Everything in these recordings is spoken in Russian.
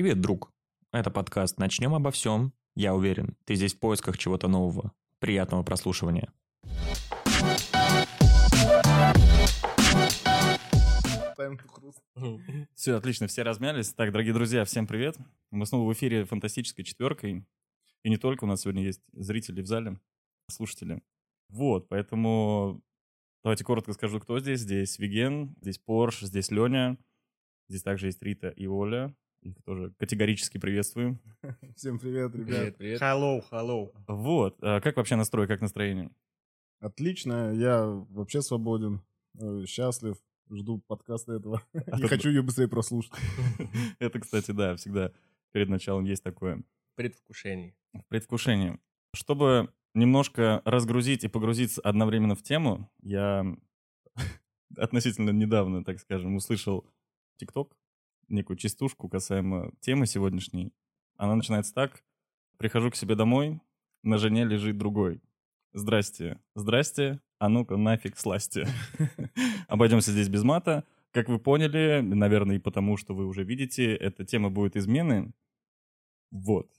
Привет, друг. Это подкаст «Начнем обо всем». Я уверен, ты здесь в поисках чего-то нового. Приятного прослушивания. Все, отлично, все размялись. Так, дорогие друзья, всем привет. Мы снова в эфире фантастической четверкой. И не только, у нас сегодня есть зрители в зале, слушатели. Вот, поэтому давайте коротко скажу, кто здесь. Здесь Виген, здесь Порш, здесь Леня. Здесь также есть Рита и Оля. Их тоже категорически приветствуем. Всем привет, ребят. Привет, привет. Hello, hello. Вот, а как вообще настрой, как настроение? Отлично, я вообще свободен, э, счастлив, жду подкаста этого. А И хочу ее быстрее прослушать. Это, кстати, да, всегда перед началом есть такое Предвкушение. предвкушение. Чтобы немножко разгрузить и погрузиться одновременно в тему, я относительно недавно, так скажем, услышал ТикТок, некую частушку касаемо темы сегодняшней. Она начинается так. Прихожу к себе домой, на жене лежит другой. Здрасте, здрасте, а ну-ка нафиг сласти. Обойдемся здесь без мата. Как вы поняли, наверное, и потому, что вы уже видите, эта тема будет измены. Вот.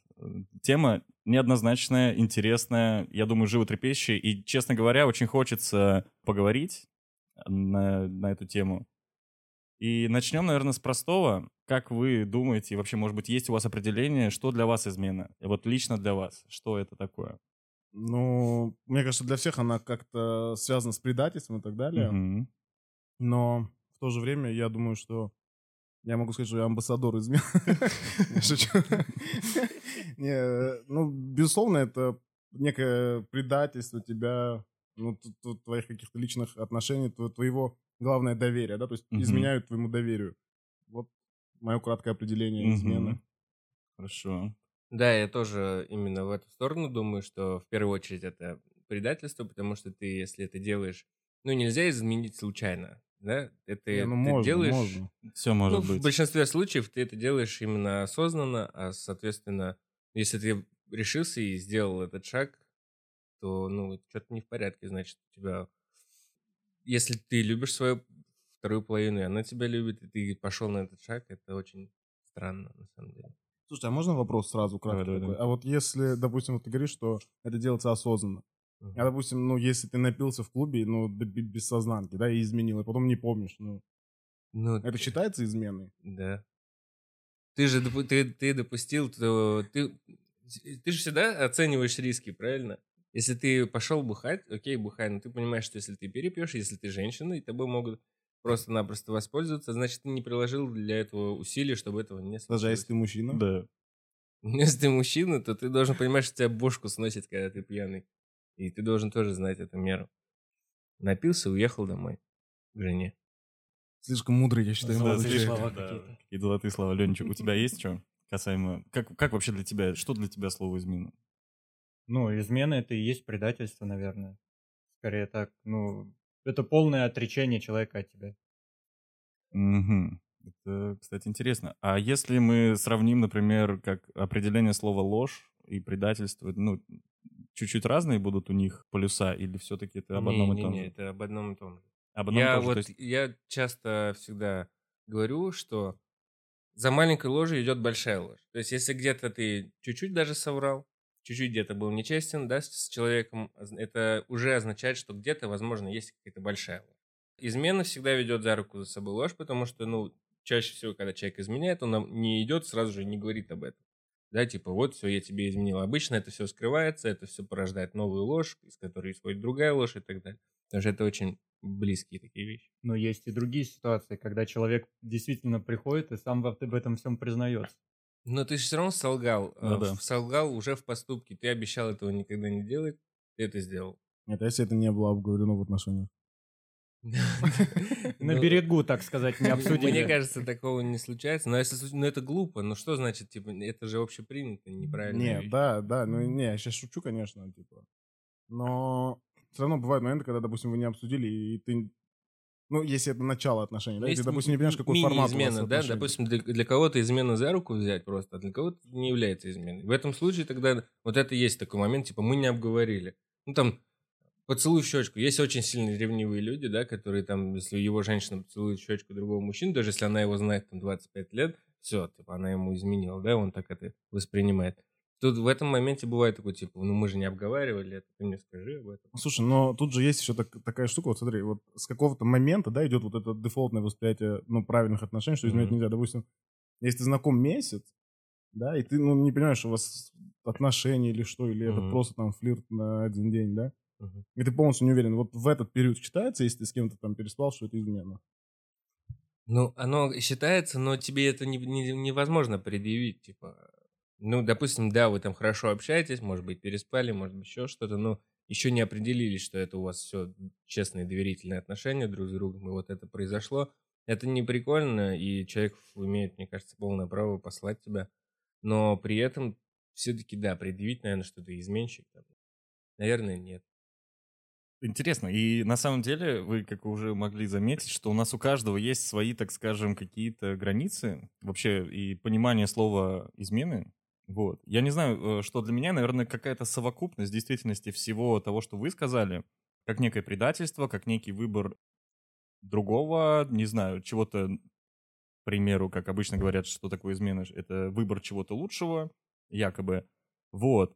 Тема неоднозначная, интересная, я думаю, животрепещущая. И, честно говоря, очень хочется поговорить на, на эту тему. И начнем, наверное, с простого. Как вы думаете, и вообще, может быть, есть у вас определение, что для вас измена? Вот лично для вас, что это такое? Ну, мне кажется, для всех она как-то связана с предательством и так далее. Мгм. Но в то же время я думаю, что я могу сказать, что я амбассадор измен. Шучу. Не, ну, безусловно, это некое предательство тебя, ну, твоих каких-то личных отношений, тво- твоего, главное, доверия, да, то есть Мгм. изменяют твоему доверию. Вот мое краткое определение измены. Хорошо. Да, я тоже именно в эту сторону думаю, что в первую очередь это предательство, потому что ты, если это делаешь, ну, нельзя изменить случайно, да? Это Не, ну, ты можно, делаешь... можно. Все может ну, в быть. большинстве случаев ты это делаешь именно осознанно, а, соответственно, если ты решился и сделал этот шаг, то, ну, что-то не в порядке, значит, у тебя... Если ты любишь свою вторую половину, и она тебя любит, и ты пошел на этот шаг, это очень странно, на самом деле. Слушай, а можно вопрос сразу краткий Давай, давай, давай. А вот если, допустим, вот ты говоришь, что это делается осознанно, Мгм. а, допустим, ну, если ты напился в клубе, ну, без сознанки, да, и изменил, и потом не помнишь, ну, Ну, это считается изменой? Да. Ты же допу- ты, ты допустил, то ты, ты же всегда оцениваешь риски, правильно? Если ты пошел бухать, окей, бухай, но ты понимаешь, что если ты перепьешь, если ты женщина, и тобой могут просто-напросто воспользоваться, значит, ты не приложил для этого усилий, чтобы этого не Даже случилось. если ты мужчина? Да. Если ты мужчина, то ты должен понимать, что тебя бошку сносит, когда ты пьяный. И ты должен тоже знать эту меру. Напился, уехал домой к жене. Слишком мудрый, я считаю. Молодой слишком, человек. слова да, какие-то. Какие золотые слова. Ленчик, у тебя есть что касаемо... Как, как вообще для тебя, что для тебя слово измена? Ну, измена это и есть предательство, наверное. Скорее так, ну, это полное отречение человека от тебя. Мгм. Это, кстати, интересно. А если мы сравним, например, как определение слова ложь и предательство, ну, чуть-чуть разные будут у них полюса, или все-таки это об одном и том Не-не-не, же? это об одном и том же. Об одном и Я том же, вот, есть- я часто всегда говорю, что за маленькой ложью идет большая ложь. То есть, если где-то ты чуть-чуть даже соврал, чуть-чуть где-то был нечестен, да, с человеком, оз- это уже означает, что где-то, возможно, есть какая-то большая ложь. Измена всегда ведет за руку за собой ложь, потому что, ну, чаще всего, когда человек изменяет, он не идет сразу же, не говорит об этом. Да, типа, вот, все, я тебе изменил. Обычно это все скрывается, это все порождает новую ложь, из которой исходит другая ложь и так далее. Потому что это очень близкие такие вещи. Но есть и другие ситуации, когда человек действительно приходит и сам в этом всем признается. Но ты же все равно солгал. Ну э, да. в- Солгал уже в поступке. Ты обещал этого никогда не делать. Ты это сделал. Нет, а если это не было обговорено в отношениях? На Ну, берегу, так сказать, не обсудили. Мне кажется, такого не случается. Но если ну, это глупо. Ну что значит, типа, это же общепринято, неправильно. Не, да, да, ну не, я сейчас шучу, конечно, типа. Но все равно бывают моменты, когда, допустим, вы не обсудили, и ты... Ну, если это начало отношений, да, и ты, допустим, не понимаешь, какой формат измена, да, допустим, для, для кого-то измена за руку взять просто, а для кого-то не является изменой. В этом случае тогда вот это есть такой момент, типа, мы не обговорили. Ну, там, поцелуй в щечку. Есть очень сильно ревнивые люди, да, которые там, если его женщина поцелует щечку другого мужчины, даже если она его знает там 25 лет, все, типа, она ему изменила, да, он так это воспринимает. Тут в этом моменте бывает такой, типа, ну мы же не обговаривали это, ты мне скажи об этом. Слушай, но тут же есть еще так, такая штука, вот смотри, вот с какого-то момента, да, идет вот это дефолтное восприятие, ну, правильных отношений, что изменять mm-hmm. нельзя. Допустим, если ты знаком месяц, да, и ты, ну, не понимаешь, у вас отношения или что, или mm-hmm. это просто там флирт на один день, да, mm-hmm. и ты полностью не уверен, вот в этот период считается, если ты с кем-то там переспал, что это измена? Ну, оно считается, но тебе это не, не, невозможно предъявить, типа, ну, допустим, да, вы там хорошо общаетесь, может быть, переспали, может быть, еще что-то, но еще не определились, что это у вас все честные, доверительные отношения друг с другом, и вот это произошло. Это не прикольно, и человек имеет, мне кажется, полное право послать тебя. Но при этом все-таки, да, предъявить, наверное, что ты изменщик. Наверное, нет. Интересно. И на самом деле, вы, как уже могли заметить, что у нас у каждого есть свои, так скажем, какие-то границы. Вообще, и понимание слова «измены» Вот. Я не знаю, э, что для меня, наверное, какая-то совокупность действительности всего того, что вы сказали, как некое предательство, как некий выбор другого, не знаю, чего-то, к примеру, как обычно говорят, что такое измена, это выбор чего-то лучшего, якобы. Вот.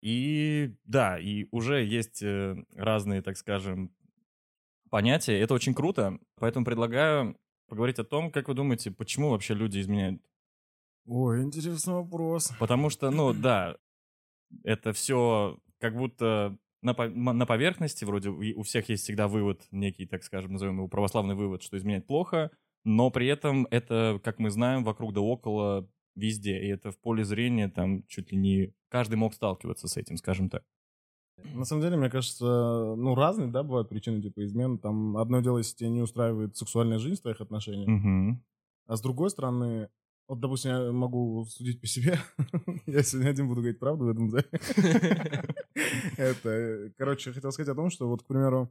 И да, и уже есть э, разные, так скажем, понятия. Это очень круто, поэтому предлагаю поговорить о том, как вы думаете, почему вообще люди изменяют Ой, интересный вопрос. Потому что, ну да, это все как будто на, на поверхности, вроде у всех есть всегда вывод, некий, так скажем, назовем его православный вывод, что изменять плохо, но при этом это, как мы знаем, вокруг да около везде, и это в поле зрения там чуть ли не каждый мог сталкиваться с этим, скажем так. На самом деле, мне кажется, ну, разные, да, бывают причины типа измен. Там одно дело, если тебя не устраивает сексуальная жизнь в твоих отношениях, угу. а с другой стороны, вот, допустим, я могу судить по себе. я сегодня один буду говорить правду в этом зале. Это, короче, хотел сказать о том, что вот, к примеру,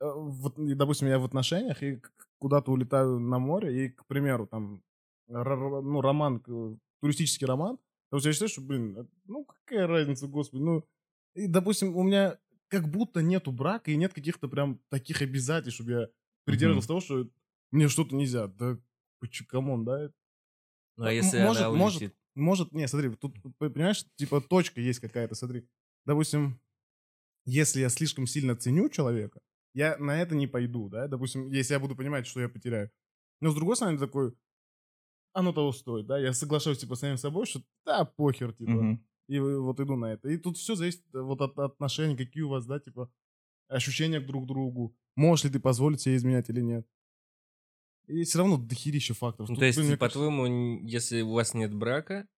э, вот, допустим, я в отношениях и куда-то улетаю на море, и, к примеру, там, ну, роман, туристический роман, то я считаю, что, блин, э, ну, какая разница, господи, ну, и, допустим, у меня как будто нету брака и нет каких-то прям таких обязательств, чтобы я придерживался того, что мне что-то нельзя. Да, come on, да? Ну, а если может, она улетит? Может, может, не, смотри, тут, понимаешь, типа точка есть какая-то, смотри. Допустим, если я слишком сильно ценю человека, я на это не пойду, да, допустим, если я буду понимать, что я потеряю. Но с другой стороны, такой, оно того стоит, да, я соглашаюсь, типа, с самим собой, что да, похер, типа, mm-hmm. и вот иду на это. И тут все зависит э, вот от отношений, какие у вас, да, типа, ощущения друг к другу. Можешь ли ты позволить себе изменять или нет. И все равно дохерища фактов. Ну, то есть, блин, по-твоему, кажется... если у вас нет брака,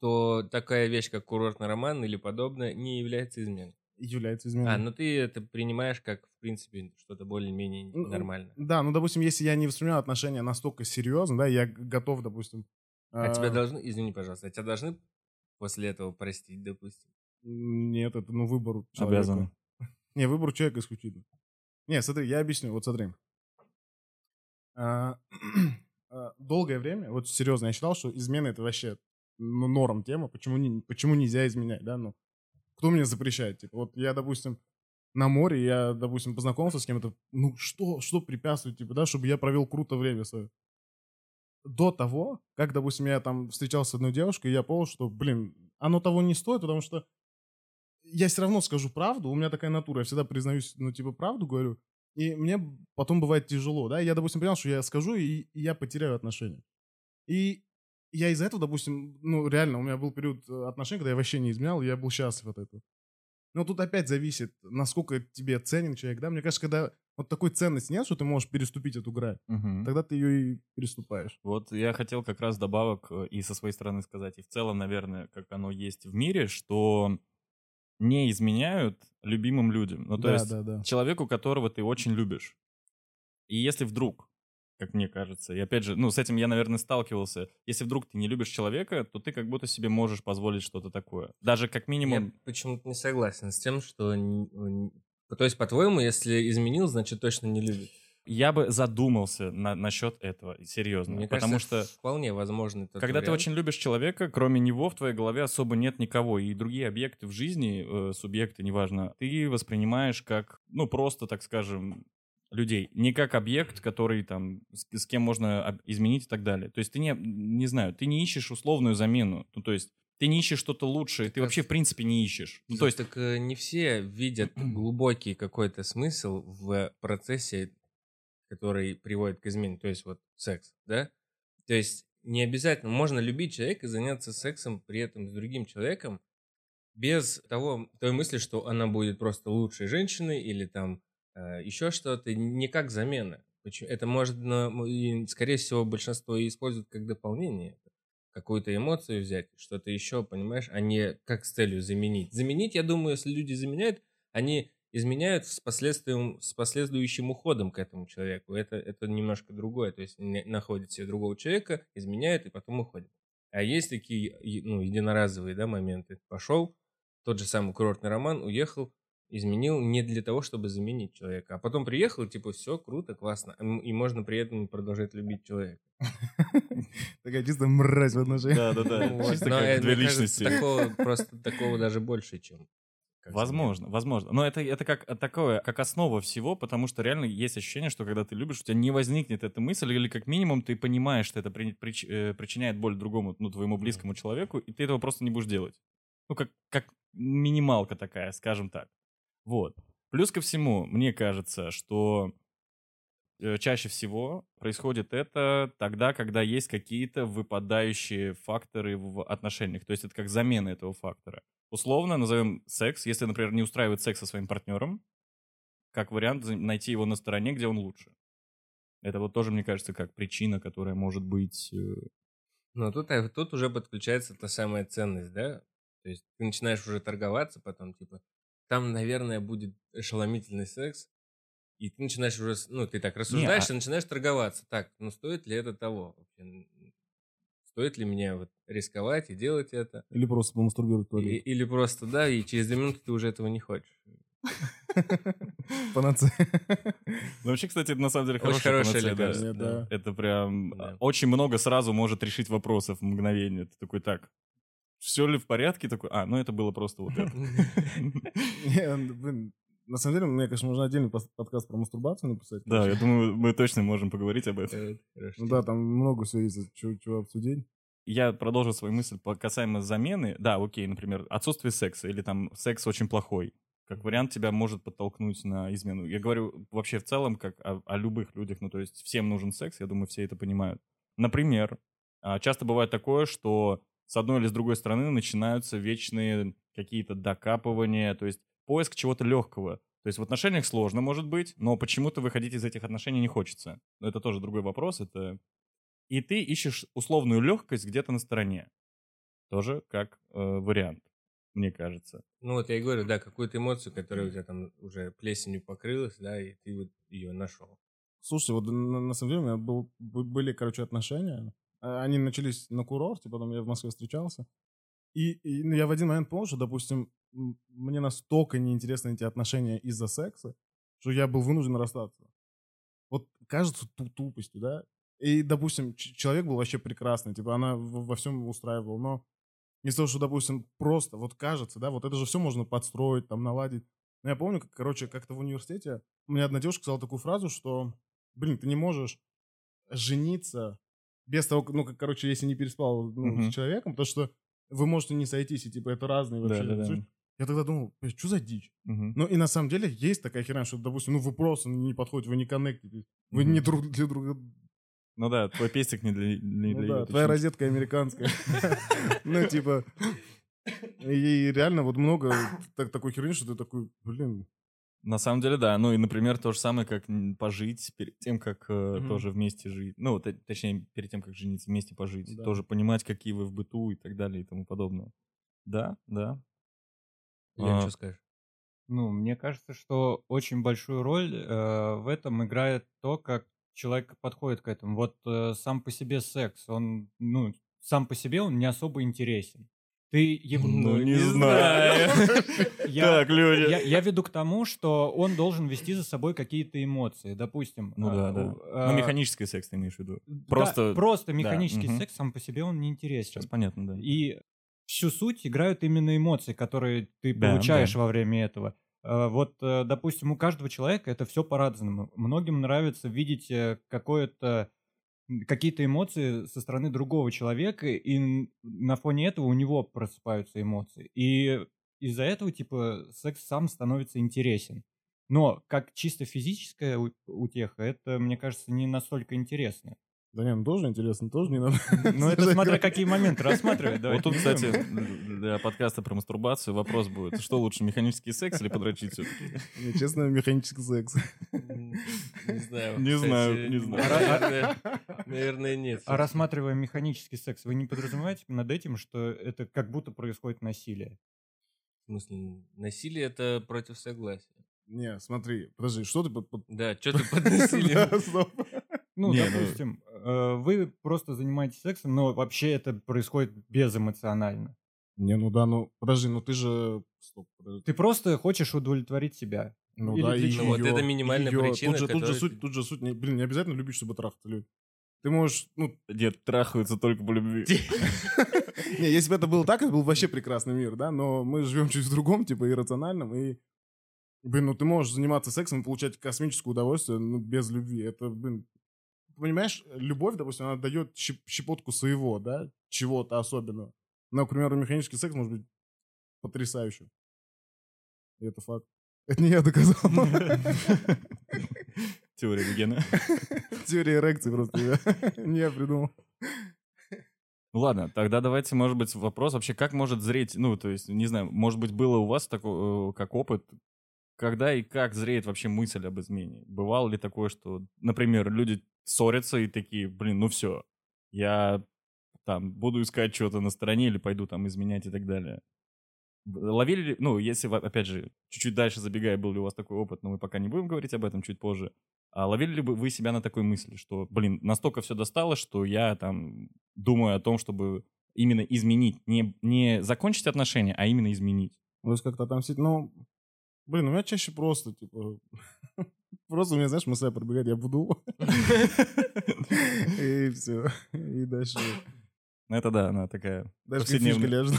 то такая вещь, как курортный роман или подобное, не является изменой? Является изменой. А, ну ты это принимаешь как, в принципе, что-то более-менее ну, нормально. Да, ну, допустим, если я не воспринимаю отношения настолько серьезно, да, я готов, допустим... А, а тебя должны, извини, пожалуйста, а тебя должны после этого простить, допустим? Нет, это, ну, выбор человека. Обязан. Не, выбор человека исключительно. Не, смотри, я объясню, вот смотри. А, а, долгое время, вот серьезно, я считал, что измена это вообще норм тема, почему, почему нельзя изменять, да, ну, кто мне запрещает, типа, вот я, допустим, на море, я, допустим, познакомился с кем-то, ну, что, что препятствует, типа, да, чтобы я провел круто время свое. До того, как, допустим, я там встречался с одной девушкой, я понял, что, блин, оно того не стоит, потому что я все равно скажу правду, у меня такая натура, я всегда признаюсь, ну, типа, правду говорю, и мне потом бывает тяжело, да. Я, допустим, понял, что я скажу, и, и я потеряю отношения. И я из-за этого, допустим, ну, реально, у меня был период э, отношений, когда я вообще не изменял, и я был счастлив от этого. Но тут опять зависит, насколько тебе ценен человек, да. Мне кажется, когда вот такой ценности нет, что ты можешь переступить эту грань, угу. тогда ты ее и переступаешь. Вот я хотел как раз добавок э, и со своей стороны сказать, и в целом, наверное, как оно есть в мире, что не изменяют любимым людям. Ну, то да, есть да, да. человеку, которого ты очень любишь. И если вдруг, как мне кажется, и опять же, ну, с этим я, наверное, сталкивался, если вдруг ты не любишь человека, то ты как будто себе можешь позволить что-то такое. Даже как минимум... Я почему-то не согласен с тем, что... То есть, по-твоему, если изменил, значит, точно не любит я бы задумался на, насчет этого, серьезно. Мне потому кажется, что вполне возможно. Когда вариант. ты очень любишь человека, кроме него в твоей голове особо нет никого. И другие объекты в жизни, э, субъекты, неважно, ты воспринимаешь как, ну, просто, так скажем, людей, не как объект, который там с, с кем можно изменить и так далее. То есть ты не, не знаю, ты не ищешь условную замену. Ну, то есть ты не ищешь что-то лучшее, ты а вообще с- в принципе не ищешь. Ну, то есть так э, не все видят глубокий какой-то смысл в процессе, который приводит к измене. То есть вот секс, да? То есть не обязательно, можно любить человека и заняться сексом при этом с другим человеком без того, той мысли, что она будет просто лучшей женщиной или там э, еще что-то, не как замена. Это может, но, и, скорее всего, большинство использует как дополнение какую-то эмоцию взять, что-то еще, понимаешь, а не как с целью заменить. Заменить, я думаю, если люди заменяют, они изменяют с последствием, с последующим уходом к этому человеку. Это, это немножко другое. То есть находят себе другого человека, изменяют и потом уходят. А есть такие ну, единоразовые да, моменты. Пошел, тот же самый курортный роман, уехал, изменил не для того, чтобы заменить человека. А потом приехал, типа, все круто, классно. И можно при этом продолжать любить человека. Такая чисто мразь в отношениях. да, да, да, Вот, чисто э, две личности. такого, просто такого даже больше, чем... Возможно, возможно. Но это, это как такое, как основа всего, потому что реально есть ощущение, что когда ты любишь, у тебя не возникнет эта мысль, или как минимум ты понимаешь, что это при- прич- э, причиняет боль другому, ну, твоему близкому человеку, и ты этого просто не будешь делать. Ну, как, как минималка такая, скажем так. Вот. Плюс ко всему, мне кажется, что э, чаще всего происходит это тогда, когда есть какие-то выпадающие факторы в отношениях. То есть это как замена этого фактора. Условно назовем секс, если, например, не устраивает секс со своим партнером, как вариант найти его на стороне, где он лучше. Это вот тоже, мне кажется, как причина, которая может быть... э, Но тут, а, тут уже подключается та самая ценность, да? То есть ты начинаешь уже торговаться потом, типа, там, наверное, будет ошеломительный секс, и ты начинаешь уже, ну, ты так рассуждаешь а- и начинаешь торговаться. Так, ну, стоит ли это того вообще? Стоит ли мне вот рисковать и делать это? Или просто помастурбировать в И- или просто, да, и через две минуты ты уже этого не хочешь. Панацея. Ну, вообще, кстати, это на самом деле хорошая хорошее панацея, да. лекарство. Нет, да. Это прям Да. очень много сразу может решить вопросов в мгновение. Ты такой, так, все ли в порядке? Такой, а, ну это было просто вот это. На самом деле, мне, конечно, можно отдельный подкаст про мастурбацию написать. Да, я думаю, мы точно можем поговорить об этом. Это хорошо. Ну да, там много всего есть, чего обсудить. Я продолжу свою мысль по касаемо замены. Да, окей, например, отсутствие секса или там секс очень плохой. Как вариант тебя может подтолкнуть на измену. Я говорю вообще в целом как о, о любых людях. Ну, то есть всем нужен секс, я думаю, все это понимают. Например, а, часто бывает такое, что с одной или с другой стороны начинаются вечные какие-то докапывания, то есть поиск чего-то легкого. То есть в отношениях сложно, может быть, но почему-то выходить из этих отношений не хочется. Но это тоже другой вопрос. Это и ты ищешь условную легкость где-то на стороне. Тоже как э, вариант, мне кажется. Ну вот я и говорю, да, какую-то эмоцию, которая у тебя там уже плесенью покрылась, да, и ты вот ее нашел. Слушайте, вот на, на самом деле у меня был, были, короче, отношения. А, Они начались на курорте, потом я в Москве встречался. И, и, ну, я в один момент понял, что, допустим, мне настолько неинтересны эти отношения из-за секса, что я был вынужден расстаться. Вот кажется ту- тупостью, да? И, допустим, человек был вообще прекрасный, типа она во всем устраивала, но из того, что, допустим, просто вот кажется, да, вот это же все можно подстроить, там, наладить. Но я помню, как, короче, как-то в университете мне одна девушка сказала такую фразу, что, блин, ты не можешь жениться без того, ну, как, короче, если не переспал ну, Мгм. с человеком, потому что вы можете не сойтись, и, типа, это разные вообще. Да-да-да. суть. Я тогда думал, что за дичь? Мгм. Ну, и на самом деле есть такая херня, что, допустим, ну, вы просто не подходите, вы не коннектитесь, вы Мгм. не друг для друга... Ну да, твой пестик не для, не Ну для да, твоя точнее. розетка американская. Ну, типа... И реально вот много так- такой херни, что ты такой, блин, На самом деле, да. Ну и, например, то же самое, как пожить перед тем, как э, Мгм. тоже вместе жить. Ну, т- точнее, перед тем, как жениться, вместе пожить. Да. Тоже понимать, какие вы в быту и так далее и тому подобное. Да, да. Лен, А. что скажешь? Ну, мне кажется, что очень большую роль э, в этом играет то, как человек подходит к этому. Вот э, сам по себе секс, он, ну, сам по себе он не особо интересен. Ты его... Ну, не знаю. Я- Так, Лёня. Я, я веду к тому, что он должен вести за собой какие-то эмоции. Допустим, Ну а, да, у- да. а, Ну, механический секс ты имеешь в виду. да, просто- просто механический секс сам по себе он не интересен. Сейчас понятно, да. И всю суть играют именно эмоции, которые ты Да, получаешь да. во время этого. э, вот, э, допустим, у каждого человека это все по-разному. Многим нравится видеть э, какое-то какие-то эмоции со стороны другого человека, и на фоне этого у него просыпаются эмоции. И из-за этого, типа, секс сам становится интересен. Но как чисто физическая утеха, это, мне кажется, не настолько интересно. Да не, ну тоже интересно, тоже не надо. Но это смотря какие моменты рассматривать. давай Вот тут, кстати, для подкаста про мастурбацию вопрос будет. Что лучше, механический секс или подрочить все-таки? Честно, механический секс. Не знаю. Не знаю, не знаю. Наверное, нет. А рассматривая механический секс, вы не подразумеваете над этим, что это как будто происходит насилие? В смысле, насилие это против согласия. Не, смотри, подожди, что ты под... Да, что ты под насилием? Ну, Не, ну- допустим, вы просто занимаетесь сексом, но вообще это происходит безэмоционально. Не, ну да, ну подожди, ну ты же... Стоп, подожди. Ты просто хочешь удовлетворить себя. Ну Или да, и чего? Ну вот это минимальная её. причина, Тут же, тут же которая- суть, тут же суть, не- блин, не обязательно любить, чтобы трахаться люди. Ты можешь, ну, Дед трахаются только по любви. не, если бы это было так, это был вообще прекрасный мир, да, но мы живем чуть в другом, типа, иррациональном, и, блин, ну ты можешь заниматься сексом и получать космическое удовольствие, ну, без любви. Это, блин, понимаешь, любовь, допустим, она дает щеп- щепотку своего, да, чего-то особенного. Но, к примеру, механический секс может быть потрясающим. И это факт. Это не я доказал. Теория Вегена. Теория эрекции просто не я придумал. Ну ладно, тогда давайте, может быть, вопрос вообще, как может зреть, ну, то есть, не знаю, может быть, было у вас такой, э, как опыт, когда и как зреет вообще мысль об измене? Бывало ли такое, что, например, люди ссорятся и такие, блин, ну все, я там буду искать что-то на стороне или пойду там изменять и так далее. Ловили ли, ну, если, опять же, чуть-чуть дальше забегая, был ли у вас такой опыт, но мы пока не будем говорить об этом чуть позже, а ловили ли бы вы себя на такой мысли, что, блин, настолько все достало, что я там думаю о том, чтобы именно изменить, не, не закончить отношения, а именно изменить? То как-то там сидеть, ну, блин, у меня чаще просто, типа, просто у меня, знаешь, мысля пробегает, я буду, и все, и дальше, Ну, Это да, она такая дальше как фишка ляжет.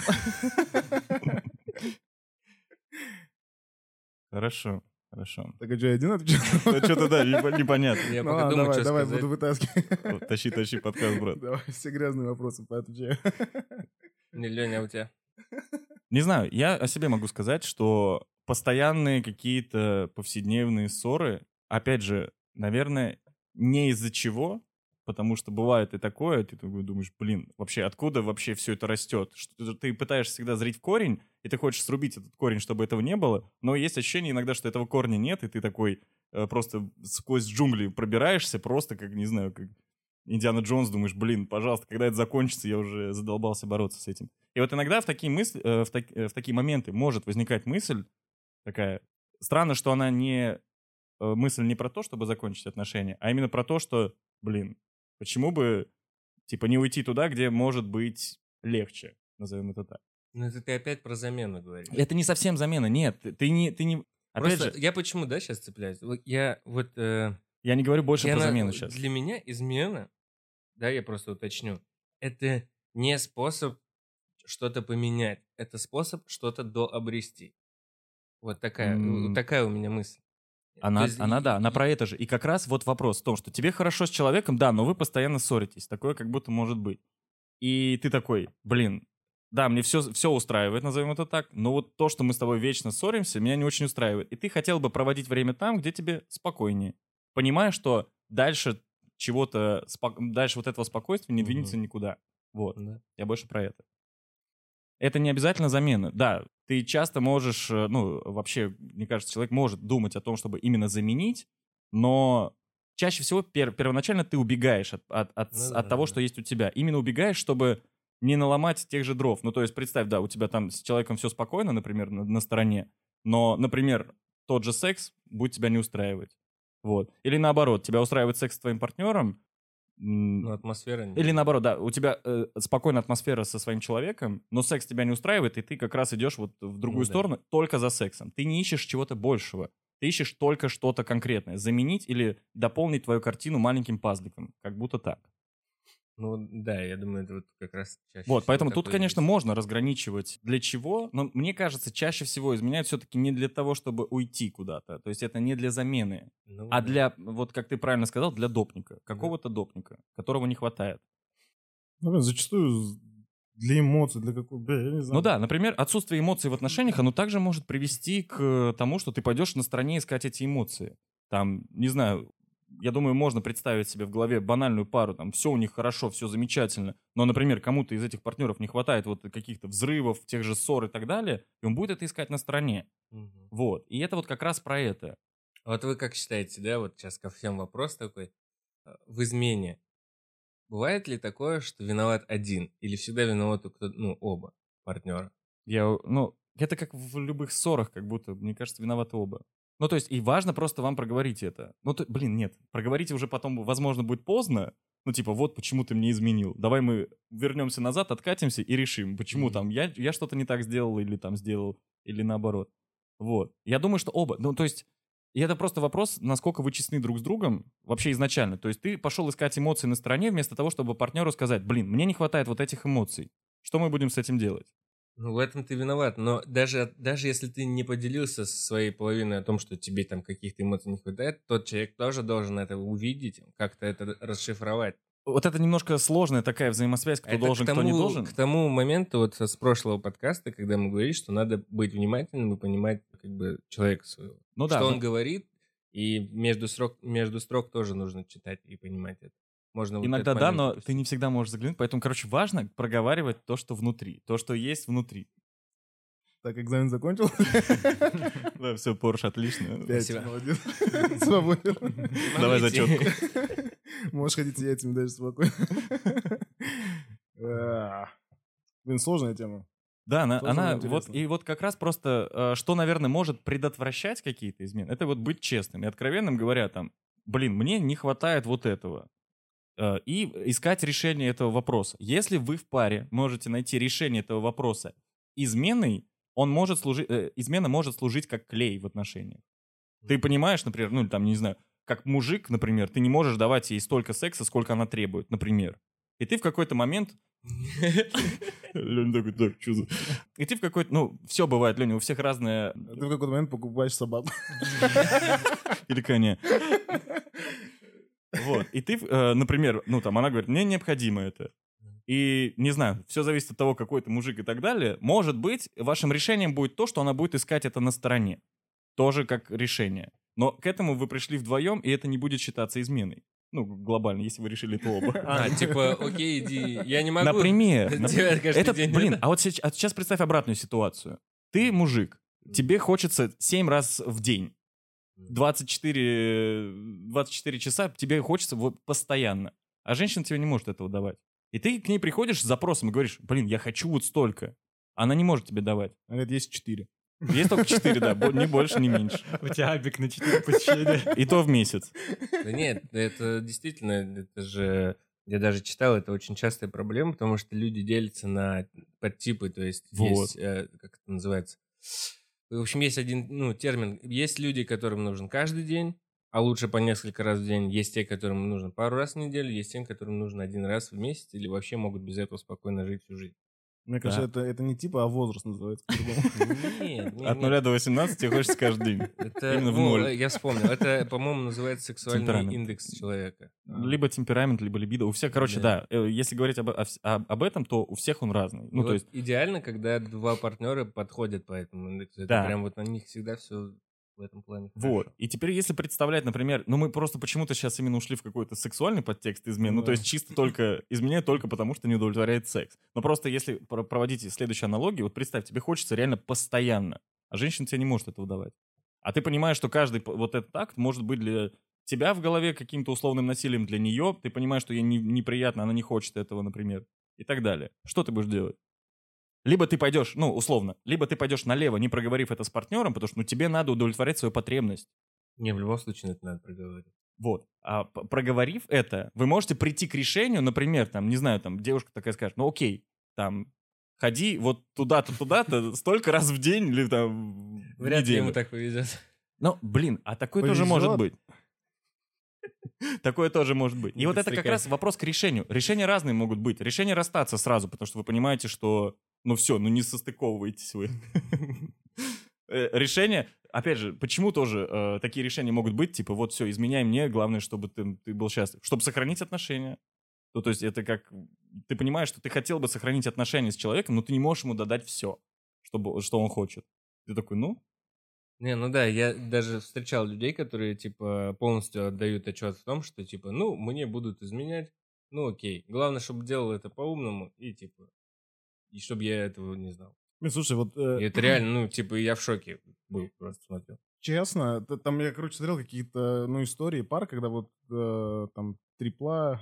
Хорошо, хорошо. Так, а что, я один отвечал? Что-то, да, непо- непонятно. Я Ну пока думаю, давай, что давай, буду вытаскивать. Тащи, тащи подкаст, брат. Давай, все грязные вопросы поотвечаю. Не, Леня, а у тебя? Не знаю, я о себе могу сказать, что постоянные какие-то повседневные ссоры, опять же, наверное, не из-за чего, потому что бывает и такое, ты такой думаешь, блин, вообще откуда вообще все это растет? Что ты- пытаешься всегда зрить в корень, и ты хочешь срубить этот корень, чтобы этого не было, но есть ощущение иногда, что этого корня нет, и ты такой э, просто сквозь джунгли пробираешься, просто как, не знаю, как Индиана Джонс, думаешь, блин, пожалуйста, когда это закончится, я уже задолбался бороться с этим. И вот иногда в такие мысли, э, в, так- э, в такие моменты может возникать мысль такая. Странно, что она не э, мысль не про то, чтобы закончить отношения, а именно про то, что, блин, почему бы типа не уйти туда, где может быть легче, назовем это так. Ну, это ты опять про замену говоришь. Это не совсем замена, нет, ты- не, ты не. Опять Просто же, я почему, да, сейчас цепляюсь? Я вот... э, я не говорю больше я про на- замену сейчас. Для меня измена, да, я просто уточню, это не способ что-то поменять, это способ что-то дообрести. Вот такая, вот такая у меня мысль. Она, То есть она, и- да, она и- про это же. И как раз вот вопрос в том, что тебе хорошо с человеком, да, но вы постоянно ссоритесь. Такое как будто может быть. И ты такой, блин, да, мне все, все устраивает, назовем это так, но вот то, что мы с тобой вечно ссоримся, меня не очень устраивает. И ты хотел бы проводить время там, где тебе спокойнее. Понимая, что дальше чего-то, спок- дальше вот этого спокойствия не двинется никуда. Вот. Да. Я больше про это. Это не обязательно замена. Да, ты часто можешь, э, ну, вообще, мне кажется, человек может думать о том, чтобы именно заменить, но чаще всего пер- первоначально ты убегаешь от, от, от, Ну с- да, от того, да. что есть у тебя. Именно убегаешь, чтобы не наломать тех же дров. Ну, то есть, представь, да, у тебя там с человеком все спокойно, например, на, на стороне, но, например, тот же секс будет тебя не устраивать. Вот. Или наоборот, тебя устраивает секс с твоим партнером, Ну, атмосфера... не- или наоборот, да, у тебя э, спокойная атмосфера со своим человеком, но секс тебя не устраивает, и ты как раз идешь вот в другую Ну да. сторону только за сексом. Ты не ищешь чего-то большего. Ты ищешь только что-то конкретное. Заменить или дополнить твою картину маленьким пазликом. Как будто так. Ну да, я думаю, это вот как раз чаще Вот, поэтому тут, конечно, есть. можно разграничивать для чего, но мне кажется, чаще всего изменяют все-таки не для того, чтобы уйти куда-то. То есть это не для замены, Ну а да. для, вот как ты правильно сказал, для допника. Какого-то допника, которого не хватает. Ну, зачастую для эмоций, для какой, бля, я не знаю. Ну да, например, отсутствие эмоций в отношениях, оно также может привести к э, тому, что ты пойдешь на стороне искать эти эмоции. Там, не знаю, я думаю, можно представить себе в голове банальную пару, там, все у них хорошо, все замечательно, но, например, кому-то из этих партнеров не хватает вот каких-то взрывов, тех же ссор и так далее, и он будет это искать на стороне. Мгм. Вот. И это вот как раз про это. А Вот вы как считаете, да, вот сейчас ко всем вопрос такой, э, в измене бывает ли такое, что виноват один или всегда виноваты кто, ну, оба партнера? Я, ну, это как в любых ссорах, как будто, мне кажется, виноваты оба. Ну, то есть, и важно просто вам проговорить это. Ну, то, блин, нет, проговорите уже потом, возможно, будет поздно. Ну, типа, вот почему ты мне изменил. Давай мы вернемся назад, откатимся и решим, почему Мгм. там я, я что-то не так сделал или там сделал, или наоборот. Вот. Я думаю, что оба. Ну, то есть, и это просто вопрос, насколько вы честны друг с другом вообще изначально. То есть ты пошел искать эмоции на стороне вместо того, чтобы партнеру сказать, блин, мне не хватает вот этих эмоций. Что мы будем с этим делать? Ну, в этом ты виноват, но даже, даже если ты не поделился со своей половиной о том, что тебе там каких-то эмоций не хватает, тот человек тоже должен это увидеть, как-то это расшифровать. Вот это немножко сложная такая взаимосвязь, кто Это должен, к кто не тому- должен. К тому моменту вот с прошлого подкаста, когда мы говорили, что надо быть внимательным и понимать как бы человека своего. Ну да, что ну- он говорит, и между строк, между строк тоже нужно читать и понимать это. Можно Иногда да, но ты не всегда можешь заглянуть. Поэтому, короче, важно проговаривать то, что внутри. То, что есть внутри. Так, экзамен закончил? Да, все, Порш, отлично. Спасибо. молодец. Свободен. Давай зачетку. Можешь ходить с яйцами даже спокойно. А. Блин, сложная тема. Да, она, Тоже она интересно. вот, и вот как раз просто, э, что, наверное, может предотвращать какие-то измены, это вот быть честным и откровенным, говоря там, блин, мне не хватает вот этого. Э, И искать решение этого вопроса. Если вы в паре можете найти решение этого вопроса изменой, он может служить, э, измена может служить как клей в отношениях. Ты понимаешь, например, ну, там, не знаю, как мужик, например, ты не можешь давать ей столько секса, сколько она требует, например. И ты в какой-то момент Леня такой, так, что за... И ты в какой-то, ну, все бывает, Леня, у всех разное... Ты в какой-то момент покупаешь собаку. Или коня. Вот, и ты, э, например, ну, там, она говорит, мне необходимо это. И, не знаю, все зависит от того, какой ты мужик и так далее. Может быть, вашим решением будет то, что она будет искать это на стороне. Тоже как решение. Но к этому вы пришли вдвоем, и это не будет считаться изменой. Ну, глобально, если вы решили это оба. А, типа, окей, иди, я не могу. Например, это, блин, а вот сейчас, а сейчас представь обратную ситуацию. Ты мужик, тебе хочется 7 раз в день, 24, 24 часа тебе хочется вот постоянно, а женщина тебе не может этого давать. И ты к ней приходишь с запросом и говоришь, блин, я хочу вот столько. Она не может тебе давать. Она говорит, есть четыре. Есть только 4, да, ни больше, ни меньше. У тебя абик на 4 посещения. И то в месяц. Да нет, это действительно, это же, я даже читал, это очень частая проблема, потому что люди делятся на подтипы, то есть Вот. есть, э, как это называется, в общем, есть один, ну, термин, есть люди, которым нужен каждый день, а лучше по несколько раз в день, есть те, которым нужно пару раз в неделю, есть те, которым нужно один раз в месяц, или вообще могут без этого спокойно жить всю жизнь. Мне кажется, это, это не типа, а возраст называется по-другому. Нет, нет, От нет. 0 до 18 тебе хочется каждый день. Это, Именно в ну, ноль. Я вспомнил. Это, по-моему, называется сексуальный индекс человека. Либо темперамент, либо либидо. У всех, короче, да. Да. э, Если говорить об, об- об этом, то у всех он разный. Ну, то вот есть, идеально, когда два партнера подходят по этому индексу. Это Да. прям вот на них всегда все в этом плане. Вот. хорошо. И теперь, если представлять, например, ну мы просто почему-то сейчас именно ушли в какой-то сексуальный подтекст измен, ну Да. то есть чисто только изменяет только потому, что не удовлетворяет секс. Но просто если про- проводите следующую аналогию, вот представь, тебе хочется реально постоянно, а женщина тебе не может этого давать. А ты понимаешь, что каждый вот этот акт может быть для тебя в голове каким-то условным насилием для нее, ты понимаешь, что ей не- неприятно, она не хочет этого, например, и так далее. Что ты будешь делать? Либо ты пойдешь, ну, условно, либо ты пойдешь налево, не проговорив это с партнером, потому что ну, тебе надо удовлетворять свою потребность. Не, в любом случае это надо проговорить. Вот. А проговорив это, вы можете прийти к решению, например, там, не знаю, там, девушка такая скажет, ну окей, там, ходи вот туда-то, туда-то, столько раз в день или там Вряд ли ему так повезет. Ну, блин, а такое тоже может быть. Такое тоже может быть. И вот это как раз вопрос к решению. Решения разные могут быть. Решение расстаться сразу, потому что вы понимаете, что ну все, ну не состыковываетесь вы. Э, Решение, опять же, почему тоже э, такие решения могут быть, типа вот все, изменяй мне, главное, чтобы ты, ты был счастлив. Чтобы сохранить отношения. Ну, то есть это как... Ты понимаешь, что ты хотел бы сохранить отношения с человеком, но ты не можешь ему додать все, чтобы, что он хочет. Ты такой, ну, Не, ну да, я даже встречал людей, которые, типа, полностью отдают отчет в том, что, типа, ну, мне будут изменять, ну, окей. Главное, чтобы делал это по-умному и, типа, и чтобы я этого не знал. Блин, слушай, вот э, И это реально, ну, типа, я в шоке был, просто смотрел. честно, там я, короче, смотрел какие-то, ну, истории пар, когда вот э, там трипла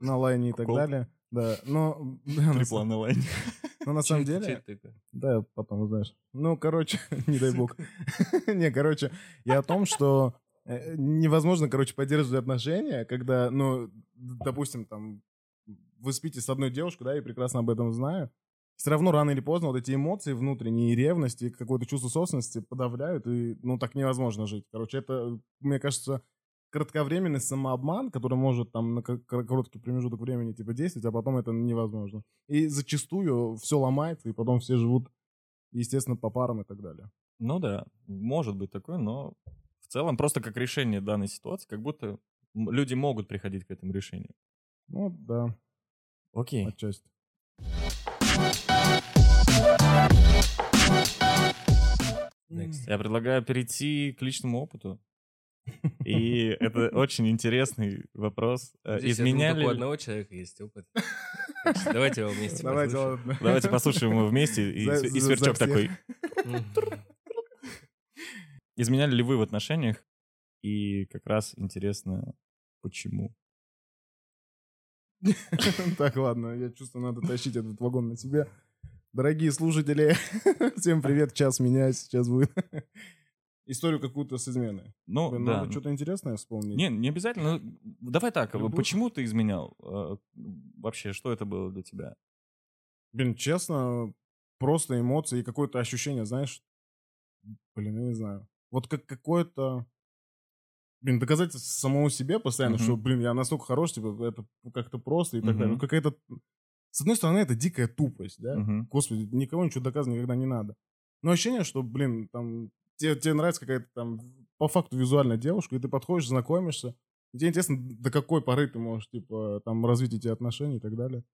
на лайне и так Кол? далее. Да, но... да, на трипла на лайне. Но на самом деле... Да, потом узнаешь. Ну, короче, не дай бог. Не, короче, я о том, что э, невозможно, короче, поддерживать отношения, когда, ну, допустим, там, вы спите с одной девушкой, да, и прекрасно об этом знаю. Все равно рано или поздно вот эти эмоции внутренние, и ревность, и какое-то чувство собственности подавляют, и, ну, так невозможно жить. Короче, это, мне кажется, кратковременный самообман, который может там на ко- ко- короткий промежуток времени типа действовать, а потом это невозможно. И зачастую все ломается, и потом все живут, естественно, по парам и так далее. Ну да, может быть такое, но в целом просто как решение данной ситуации, как будто люди могут приходить к этому решению. Ну, да, Окей. отчасти. Next. Я предлагаю перейти к личному опыту. И это очень интересный вопрос. Э, Здесь, я думаю, Изменяли... у одного человека есть опыт. Давайте его вместе Давайте, послушаем. Давайте послушаем его вместе. И, За- и сверчок за такой. Изменяли ли вы в отношениях? И как раз интересно, почему. Так, ладно, я чувствую, надо тащить этот вагон на себе. Дорогие слушатели, всем привет, час меня сейчас будет. Историю какую-то с изменой. Ну, Блин, да. Надо что-то интересное вспомнить. Не, не обязательно. ну, Давай так, Любую. почему ты изменял? Э, Вообще, что это было для тебя? Блин, честно, просто эмоции и какое-то ощущение, знаешь, блин, я не знаю. Вот как какое-то, блин, доказательство самому себе постоянно, Мгм. что, блин, я настолько хорош, типа, это как-то просто и так Мгм. далее. Ну, какая-то, с одной стороны, это дикая тупость, да? Мгм. Господи, никого ничего доказывать никогда не надо. Но ощущение, что, блин, там, тебе, тебе нравится какая-то там, по факту, визуальная девушка, и ты подходишь, знакомишься, и тебе интересно, до какой поры ты можешь, типа, там, развить эти отношения и так далее.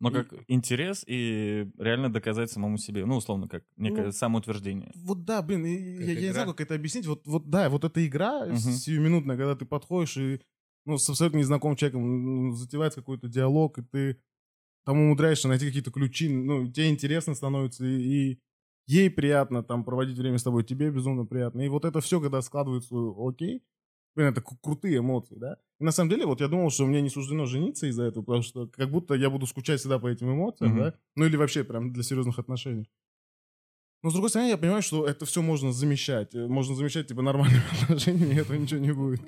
Но И- как интерес и реально доказать самому себе. Ну, условно, как некое Ну, самоутверждение. Вот да, блин, Как я, я не знаю, как это объяснить. Вот, вот да, вот эта игра Мгм. сиюминутная, когда ты подходишь и ну, с абсолютно незнакомым человеком затевается какой-то диалог, и ты там умудряешься найти какие-то ключи, ну, тебе интересно становится, и, и ей приятно там проводить время с тобой, тебе безумно приятно. И вот это все, когда складывается, окей, блин, это кру- крутые эмоции, да. И на самом деле, вот я думал, что мне не суждено жениться из-за этого, потому что как будто я буду скучать всегда по этим эмоциям, Мгм. да, ну или вообще прям для серьезных отношений. Но, с другой стороны, я понимаю, что это все можно замещать. Э, Можно замещать, типа, нормальными отношениями, этого ничего не будет.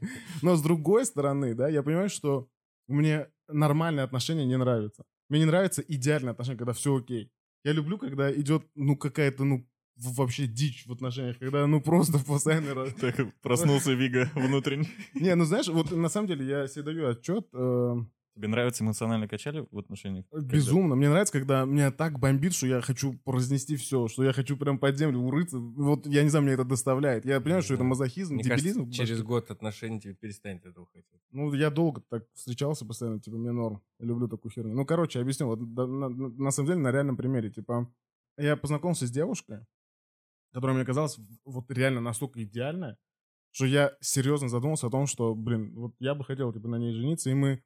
Но, с другой стороны, да, я понимаю, что мне нормальные отношения не нравятся. Мне не нравятся идеальные отношения, когда все окей. Я люблю, когда идет, ну, какая-то, ну, вообще дичь в отношениях, когда, ну, просто постоянно... раз- Так проснулся Вига внутренний. Не, ну, знаешь, вот на самом деле я себе даю отчет, э, Тебе нравятся эмоциональные качали в отношениях? Когда- Безумно. Мне нравится, когда меня так бомбит, что я хочу разнести все, что я хочу прям под землю урыться. Вот я не знаю, мне это доставляет. Я понимаю, что это Да. мазохизм, Мне дебилизм. кажется, через год отношений тебе перестанет этого хотеть. Ну, я долго так встречался постоянно, типа, мне норм. Я люблю такую херню. Ну, короче, объясню. Вот, да, на, на- на самом деле, на реальном примере. Типа, я познакомился с девушкой, которая мне казалась вот реально настолько идеальная, что я серьезно задумался о том, что, блин, вот я бы хотел, типа, на ней жениться, и мы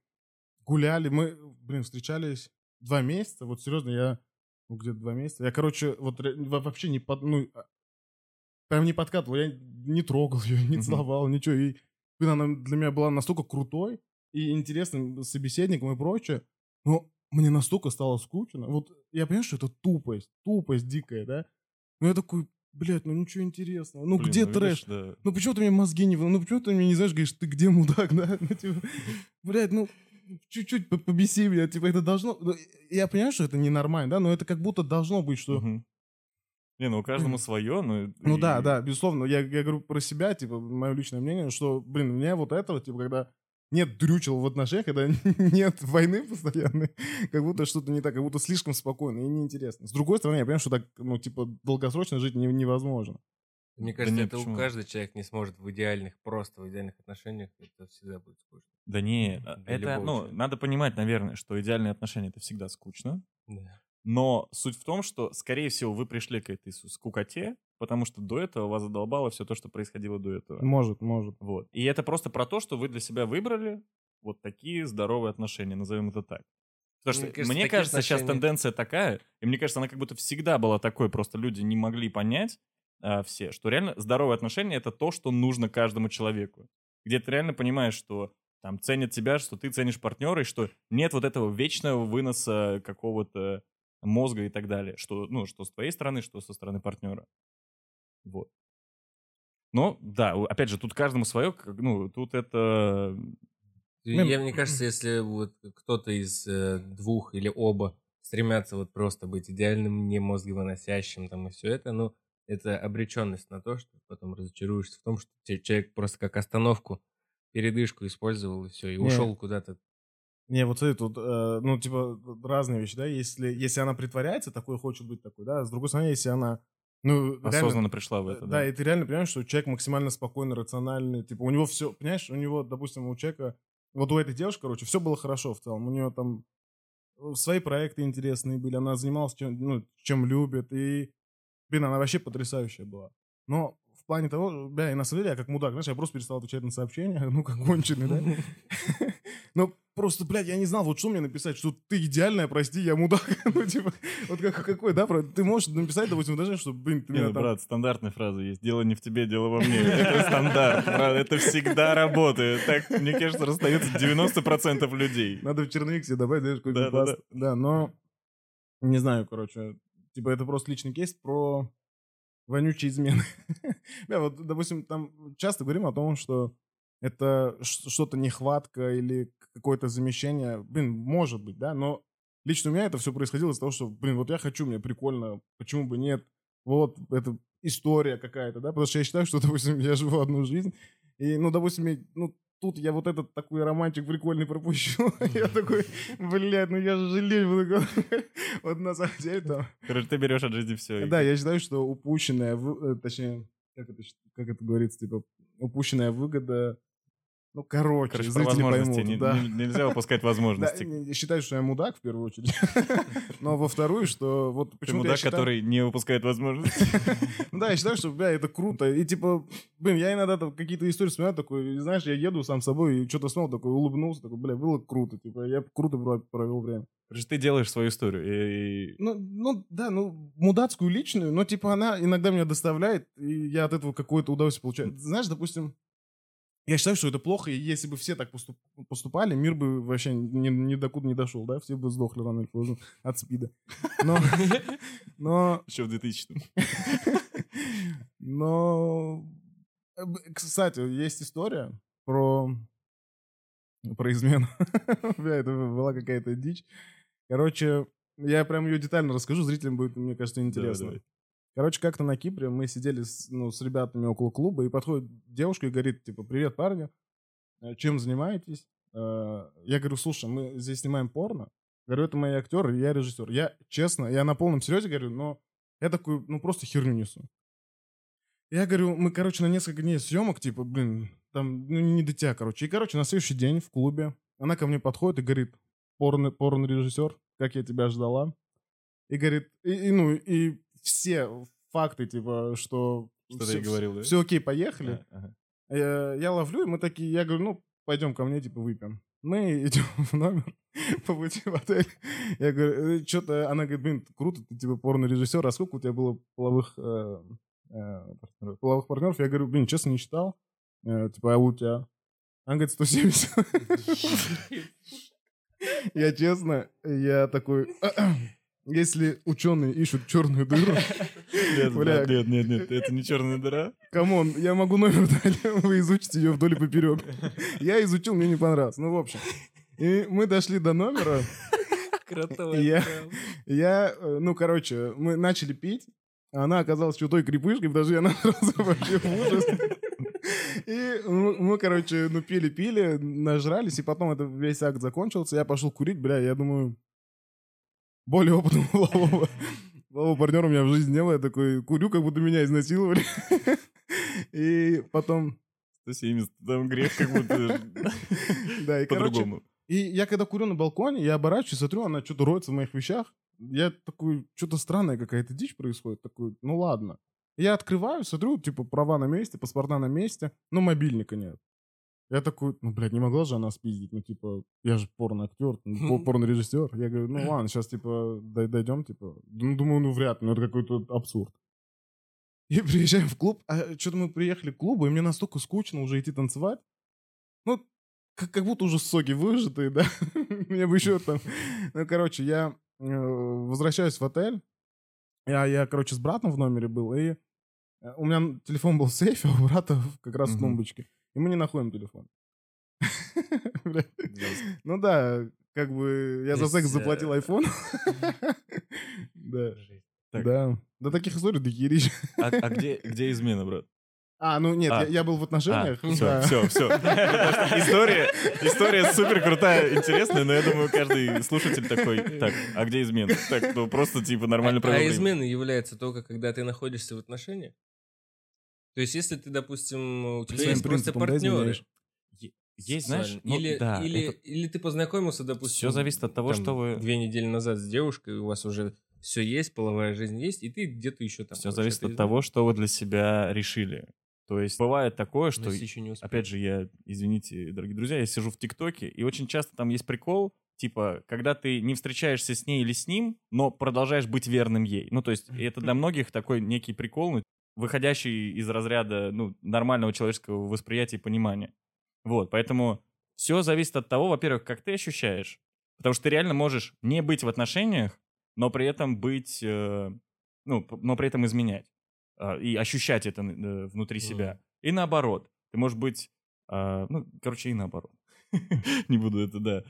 гуляли, мы, блин, встречались два месяца, вот серьезно, я, ну, где-то два месяца, я, короче, вот вообще не под, ну, а, прям не подкатывал, я не трогал ее, не целовал, ничего, и, блин, она для меня была настолько крутой и интересным собеседником и прочее, но мне настолько стало скучно, вот я понимаю, что это тупость, тупость дикая, да, но я такой, блядь, ну ничего интересного, ну Блин, где ну, трэш? видишь, да. Ну почему ты мне мозги не... Ну почему ты мне не знаешь, говоришь, ты где мудак, да? Ну, типа, блядь, ну чуть-чуть по- побеси меня, типа это должно... ну, Я понимаю, что это ненормально, да, но это как будто должно быть, что... Мгм. Не, ну каждому свое, ну... Ну и- да, да, безусловно. Я, я говорю про себя, типа, мое личное мнение, что, блин, мне вот этого, типа, когда нет дрючел в отношениях, когда нет войны постоянной, как будто что-то не так, как будто слишком спокойно и неинтересно. С другой стороны, я понимаю, что так, ну, типа, долгосрочно жить не- невозможно. Мне Да кажется, нет, это почему? каждый человек не сможет в идеальных, просто в идеальных отношениях, это всегда будет скучно. Да не, Для это, ну, человека. надо понимать, наверное, что идеальные отношения это всегда скучно. Да. Но суть в том, что, скорее всего, вы пришли к этой скукоте, потому что до этого вас задолбало все то, что происходило до этого. Может, может. Вот. И это просто про то, что вы для себя выбрали вот такие здоровые отношения, назовем это так. Потому что Мне кажется, мне кажется, сейчас отношения- тенденция такая, и мне кажется, она как будто всегда была такой, просто люди не могли понять а, все, что реально здоровые отношения это то, что нужно каждому человеку. Где ты реально понимаешь, что там ценят тебя, что ты ценишь партнера, и что нет вот этого вечного выноса какого-то мозга и так далее. Что, ну, что с твоей стороны, что со стороны партнера. Вот. Но, да, опять же, тут каждому свое, ну, тут это... Я, мне кажется, если вот кто-то из э, двух или оба стремятся вот просто быть идеальным, не мозговыносящим там и все это, ну, это обреченность на то, что потом разочаруешься в том, что человек просто как остановку, передышку использовал и все, и Не. ушел куда-то. Не, вот смотри, тут, э, ну, типа, разные вещи, да, если, если она притворяется, такой хочет быть такой, да, с другой стороны, если она, ну, реально- осознанно пришла в это. да, и ты реально понимаешь, что человек максимально спокойный, рациональный, типа, у него все, понимаешь, у него, допустим, у человека, вот у этой девушки, короче, все было хорошо в целом, у нее там э, свои проекты интересные были, она занималась чем, ну, чем любит, и, блин, она вообще потрясающая была. Но в плане того, бля, и на самом деле я как мудак, знаешь, я просто перестал отвечать на сообщения, ну, как конченый, да? Ну, просто, блядь, я не знал, вот что мне написать, что ты идеальная, прости, я мудак. Ну, типа, вот как, какой, да, ты можешь написать, допустим, даже, что, блин, ты Не, меня там... брат, стандартная фраза есть. Дело не в тебе, дело во мне. Это стандарт, брат, это всегда работает. Так, мне кажется, расстается 90% людей. Надо в черновик себе добавить, знаешь, какой-то Да, да, пласт. Да, но не знаю, короче, типа это просто личный кейс про вонючие измены. Да, вот, допустим, там часто говорим о том, что это что-то нехватка или какое-то замещение. Блин, может быть, да, но лично у меня это все происходило из-за того, что, блин, вот я хочу, мне прикольно, почему бы нет? Вот, это история какая-то, да, потому что я считаю, что, допустим, я живу одну жизнь, и, ну, допустим, ну, тут я вот этот такой романтик прикольный пропущу. Я такой, блядь, ну я же жалею. буду». Вот на самом деле там... Короче, ты берешь от жизни все. Да, я считаю, что упущенная, э, точнее, как это, как это говорится, типа, упущенная выгода, ну, короче, Короче, зрители поймут, Не- да. не- Нельзя упускать Да, возможности. не считаю, что я мудак, в первую очередь. Но во вторую, что вот Ты я мудак, считаю... который не упускает возможности. Ну Да, я считаю, что, бля, это круто. И типа, блин, я иногда там какие-то истории вспоминаю, такой, знаешь, я еду сам с собой и что-то снова такой улыбнулся, такой, бля, было круто. Типа, я круто про- провел время. Короче, ты делаешь свою историю. и- Ну, ну, да, ну, мудацкую личную, но, типа, она иногда меня доставляет, и я от этого какое-то удовольствие получаю. Знаешь, допустим, я считаю, что это плохо, и если бы все так поступ- поступали, мир бы вообще ни, ни докуда не дошел, да, все бы сдохли рано или поздно от спида. Но, но, Еще в 2000 но, э, кстати, есть история про, про измену. Это была какая-то дичь. Короче, я прям ее детально расскажу, зрителям будет, мне кажется, интересно. давай. Короче, как-то на Кипре мы сидели с, ну, с ребятами около клуба, и подходит девушка и говорит, типа, привет, парни, э, чем занимаетесь? Э, Я говорю, слушай, мы здесь снимаем порно. Говорю, это мои актеры, я режиссер. Я, честно, я на полном серьезе говорю, но я такой, ну, просто херню несу. Я говорю, мы, короче, на несколько дней съемок, типа, блин, там, ну, не тебя, короче. И, короче, на следующий день в клубе она ко мне подходит и говорит, порно, порно-режиссер, как я тебя ждала. И говорит, и, и, ну, и все факты, типа, что... Что ты и говорил, да? Все окей, поехали. А, ага. Э, Я ловлю, и мы такие, я говорю, ну, пойдем ко мне, типа, выпьем. Мы идем в номер по пути в отель. Я говорю, что-то, она говорит, блин, круто, ты, типа, порно-режиссер, а сколько у тебя было половых, э, э, партнеров? половых партнеров? Я говорю, блин, честно, не считал. Э, Типа, а у тебя? Она говорит, 170. Я честно, я такой, если ученые ищут черную дыру, Нет, Бля. нет, нет, нет, это не черная дыра. come on, я могу номер дать, вы изучите ее вдоль и поперек. Я изучил, мне не понравилось. Ну, в общем. И мы дошли до номера, Кротовая Я- я, э, ну, короче, мы начали пить, а она оказалась такой крепышкой, что я сразу вообще в ужас. И мы, мы, короче, ну, пили-пили, нажрались, и потом это весь акт закончился. Я пошел курить, бля, я думаю, более опытного полового, полового партнера у меня в жизни не было. Я такой курю, как будто меня изнасиловали. И потом... 170, там грех как будто Да, и по-другому. и я когда курю на балконе, я оборачиваюсь, смотрю, она что-то роется в моих вещах. Я такой, что-то странная какая-то дичь происходит. Такой, ну ладно. Я открываю, смотрю, типа, права на месте, паспорта на месте, но мобильника нет. Я такой, ну, блядь, не могла же она спиздить, ну, типа, я же порно-актер, ну, по- порно-режиссер. Я говорю, ну, ладно, сейчас, типа, дойдем, типа. Ну, думаю, ну, вряд ли, ну, это какой-то абсурд. И приезжаем в клуб, а что-то мы приехали к клубу, и мне настолько скучно уже идти танцевать. Ну, как, как будто уже соки выжатые, да? Мне бы еще там... Ну, короче, я э, возвращаюсь в отель. Я, я, короче, с братом в номере был, и э, у меня телефон был в сейфе, а у брата как раз в тумбочке. И мы не находим телефон. Ну да, как бы я за секс заплатил э, iPhone. Да, Так. да. Да таких историй до херища. А, а где, измена, брат? А, ну нет, А. я, я был в отношениях. все, да. все, все. История, история супер крутая, интересная, но я думаю, каждый слушатель такой, так, а где измена? Так, ну просто типа нормально а, провел а время. измена является только когда ты находишься в отношениях? То есть, если ты, допустим, у тебя есть просто партнеры? Есть, знаешь, ну, или, да, или, это- или ты познакомился, допустим, Всё зависит от того, там, что вы- две недели назад с девушкой, у вас уже все есть, половая жизнь есть, и ты где-то еще там. Все зависит от того, что вы для себя решили. То есть бывает такое, что, еще не успел. опять же, я, извините, дорогие друзья, я сижу в ТикТоке, и очень часто там есть прикол, типа, когда ты не встречаешься с ней или с ним, но продолжаешь быть верным ей. Ну, то есть это для многих такой некий прикол, ну, выходящий из разряда ну, нормального человеческого восприятия и понимания. Вот, поэтому все зависит от того, во-первых, как ты ощущаешь. Потому что ты реально можешь не быть в отношениях, но при этом быть, э, ну, но при этом изменять. э, и ощущать это э, внутри себя. И наоборот. Ты можешь быть, э, ну, короче, и наоборот. Не буду это, да.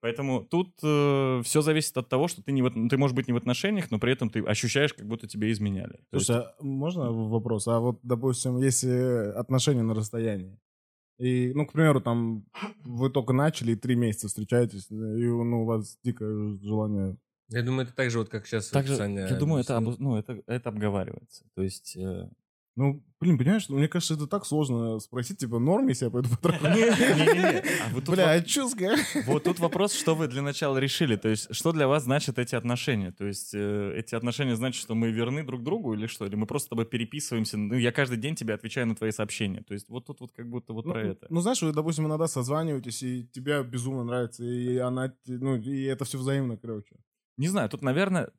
Поэтому тут все зависит от того, что ты, не в, ты можешь быть не в отношениях, но при этом ты ощущаешь, как будто тебе изменяли. То есть- Слушай, а можно вопрос? А вот, допустим, если отношения на расстоянии, и, ну, к примеру, там, вы только начали и три месяца встречаетесь, и ну, у вас дикое желание... Я думаю, это так же, вот как сейчас Также, Саня я думаю, это, обу- ну, это, это обговаривается. То есть... э, Ну, блин, понимаешь, мне кажется, это так сложно спросить, типа, норм, если я пойду потрахаюсь? Не-не-не. А вот Бля, а сказать? Вот тут вопрос, что вы для начала решили. То есть, что для вас значат эти отношения? То есть, э, эти отношения значат, что мы верны друг другу или что? Или мы просто с тобой переписываемся? Ну, я каждый день тебе отвечаю на твои сообщения. То есть, вот тут вот как будто вот Ну, про это. Ну, знаешь, вы, допустим, иногда созваниваетесь, и тебе безумно нравится, и она, ну, и это все взаимно, короче. Не знаю, тут, наверное,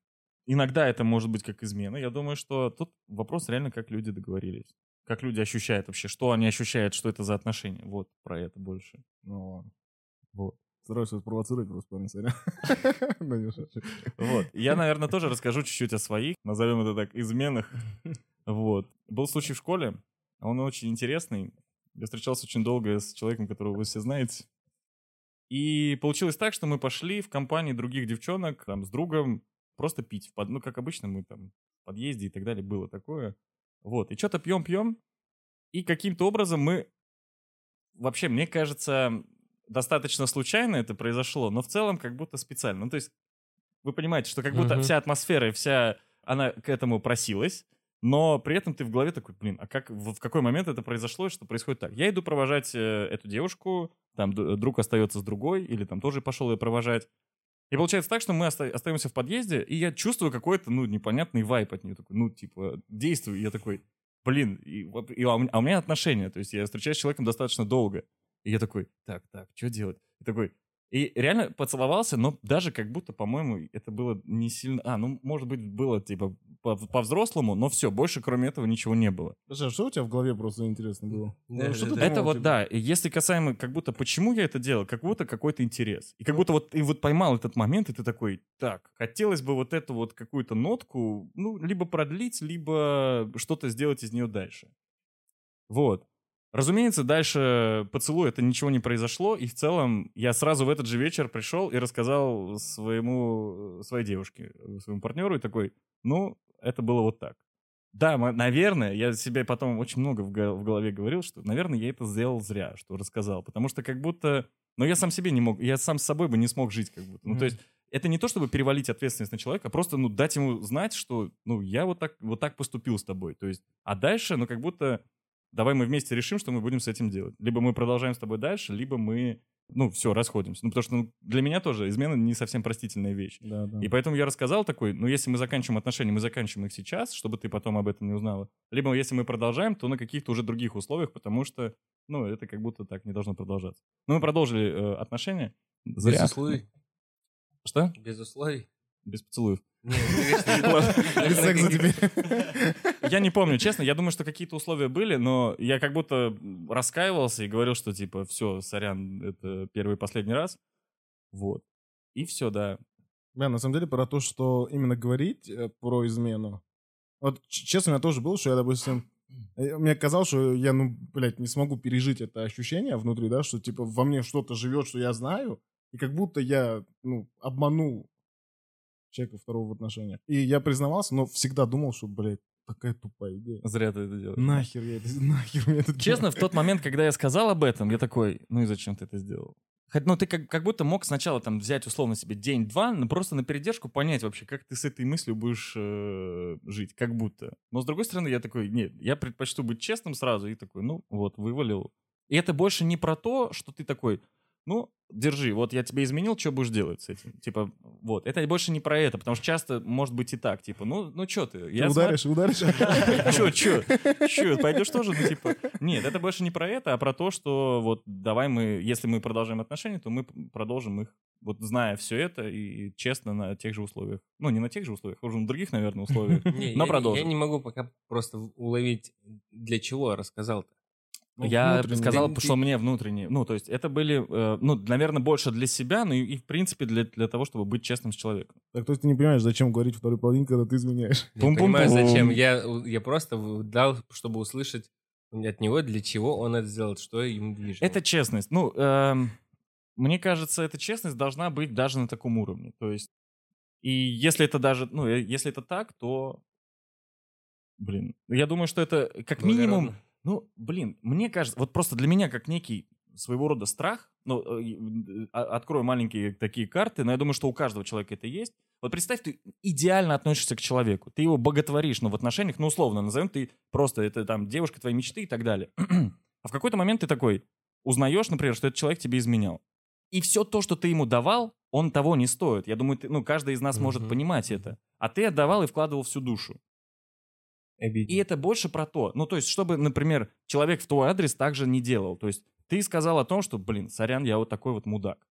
иногда это может быть как измена. Я думаю, что тут вопрос реально, как люди договорились. Как люди ощущают вообще, что они ощущают, что это за отношения. Вот про это больше. Ну, ладно. Вот. Стараюсь вас провоцировать просто, парень, сорян. Вот. Я, наверное, тоже расскажу чуть-чуть о своих, назовем это так, изменах. Вот. Был случай в школе, он очень интересный. Я встречался очень долго с человеком, которого вы все знаете. И получилось так, что мы пошли в компании других девчонок, там, с другом, просто пить. Ну, как обычно, мы там в подъезде и так далее, было такое. Вот. И что-то пьем-пьем, и каким-то образом мы... Вообще, мне кажется, достаточно случайно это произошло, но в целом как будто специально. Ну, то есть вы понимаете, что как будто Мгм. вся атмосфера и вся она к этому просилась, но при этом ты в голове такой, блин, а как в, в какой момент это произошло и что происходит так? Я иду провожать э, эту девушку, там друг остается с другой, или там тоже пошел ее провожать. И получается так, что мы оста- остаемся в подъезде, и я чувствую какой-то, ну, непонятный вайп от нее. Такой, ну, типа, действую. И я такой, блин, и, вот- и- а, у, а у меня отношения, то есть я встречаюсь с человеком достаточно долго. И я такой, так, так, что делать? И такой, и реально поцеловался, но даже как будто, по-моему, это было не сильно... А, ну, может быть, было, типа, по- по-взрослому, но все, больше кроме этого ничего не было. Слушай, а что у тебя в голове просто интересно было? Ну, что. Это думал, вот, типа? да, и если касаемо, как будто, почему я это делал, как будто какой-то интерес. И как будто вот ты вот поймал этот момент, и ты такой, так, хотелось бы вот эту вот какую-то нотку, ну, либо продлить, либо что-то сделать из нее дальше. Вот. Разумеется, дальше поцелуй это ничего не произошло, и в целом я сразу в этот же вечер пришел и рассказал своему, своей девушке, своему партнеру, и такой, ну, это было вот так. да, наверное, я себе потом очень много в го- в голове говорил, что, наверное, я это сделал зря, что рассказал. Потому что как будто... Но я сам себе не мог, я сам с собой бы не смог жить как будто. Ну, то есть это не то, чтобы перевалить ответственность на человека, а просто, ну, дать ему знать, что, ну, я вот так, вот так поступил с тобой. То есть, а дальше, ну, как будто давай мы вместе решим, что мы будем с этим делать. Либо мы продолжаем с тобой дальше, либо мы, ну, все, расходимся. Ну, потому что ну, для меня тоже измена не совсем простительная вещь. Да, да. И поэтому я рассказал такой, ну, если мы заканчиваем отношения, мы заканчиваем их сейчас, чтобы ты потом об этом не узнала. Либо если мы продолжаем, то на каких-то уже других условиях, потому что, ну, это как будто так не должно продолжаться. Ну, мы продолжили э, отношения. Без Зря. условий. Что? Без условий. Без поцелуев. Ну, Без секса теперь. Я не помню, честно. Я думаю, что какие-то условия были, но я как будто раскаивался и говорил, что типа, все, сорян, это первый и последний раз. Вот. И все, да. Бля, на самом деле, про то, что именно говорить э, про измену. Вот, честно, у меня тоже было, что я, допустим, э, мне казалось, что я, ну, блядь, не смогу пережить это ощущение внутри, да, что, типа, во мне что-то живет, что я знаю, и как будто я, ну, обманул человека второго в отношениях. И я признавался, но всегда думал, что, блядь, такая тупая идея. Зря ты это делаешь. Нахер я это, нахер мне это Честно, в тот момент, когда я сказал об этом, я такой, ну и зачем ты это сделал? Хоть, ну, ты как, как будто мог сначала там взять, условно, себе день-два, но просто на передержку понять вообще, как ты с этой мыслью будешь э, жить, как будто. Но, с другой стороны, я такой, нет, я предпочту быть честным сразу, и такой, ну, вот, вывалил. И это больше не про то, что ты такой, ну, держи, вот я тебе изменил, что будешь делать с этим? Типа, вот, это больше не про это, потому что часто может быть и так, типа, ну, ну что ты? Ты Я ударишь, ударишь. Чё, чё? Чё, пойдешь тоже? Ну, типа, нет, это больше не про это, а про то, что вот давай мы, если мы продолжаем отношения, то мы продолжим их, вот зная все это и честно на тех же условиях. Ну, не на тех же условиях, уже на других, наверное, условиях. Не, Но продолжим. я не могу пока просто уловить, для чего рассказал-то. Ну, Я сказал, Ты- что мне внутренне, ну, то есть это были, э, ну, наверное, больше для себя, но и, и, в принципе, для, для того, чтобы быть честным с человеком. Так, то есть ты не понимаешь, зачем говорить второй половине, когда ты изменяешь. Я понимаю, зачем. Я, я просто дал, чтобы услышать от него, для чего он это сделал, что им движет. Это честность. Ну, эм, мне кажется, эта честность должна быть даже на таком уровне. То есть, и если это даже, ну, э, если это так, то, блин, я думаю, что это как минимум. Ну, блин, мне кажется, вот просто для меня как некий своего рода страх, ну, э, а- открою маленькие такие карты, но я думаю, что у каждого человека это есть. Вот представь, ты идеально относишься к человеку, ты его боготворишь, ну, в отношениях, ну, условно, назовем ты просто, это там девушка твоей мечты и так далее. а в какой-то момент ты такой узнаешь, например, что этот человек тебе изменял. И все то, что ты ему давал, он того не стоит. Я думаю, ты, ну, каждый из нас может Мгм. понимать это. А ты отдавал и вкладывал всю душу. Обидно. И это больше про то. Ну, то есть, чтобы, например, человек в твой адрес также не делал. То есть, ты сказал о том, что, блин, сорян, я вот такой вот мудак.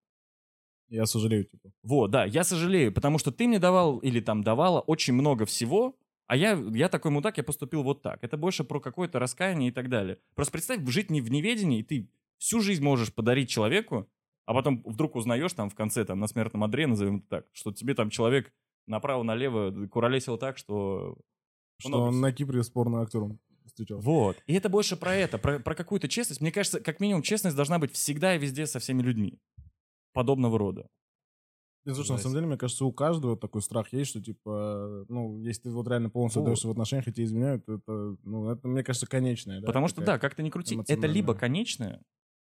Я сожалею, типа. Вот, да, я сожалею, потому что ты мне давал или там давала очень много всего, а я, я такой мудак, я поступил вот так. Это больше про какое-то раскаяние и так далее. Просто представь, жить не в неведении, и ты всю жизнь можешь подарить человеку, а потом вдруг узнаешь там в конце, там, на смертном одре, назовем это так, что тебе там человек направо-налево куролесил так, что... Что много он на Кипре с порно-актером встречался. Вот. И это больше про это, про, про какую-то честность. Мне кажется, как минимум, честность должна быть всегда и везде со всеми людьми. Подобного рода. Не, слушай, на самом деле, мне кажется, у каждого такой страх есть, что, типа, ну, если ты вот реально полностью отдаешься в отношениях, и тебя изменяют, то это, ну, это, мне кажется, конечное, да? Потому что, да, как то ни крути, это либо конечное,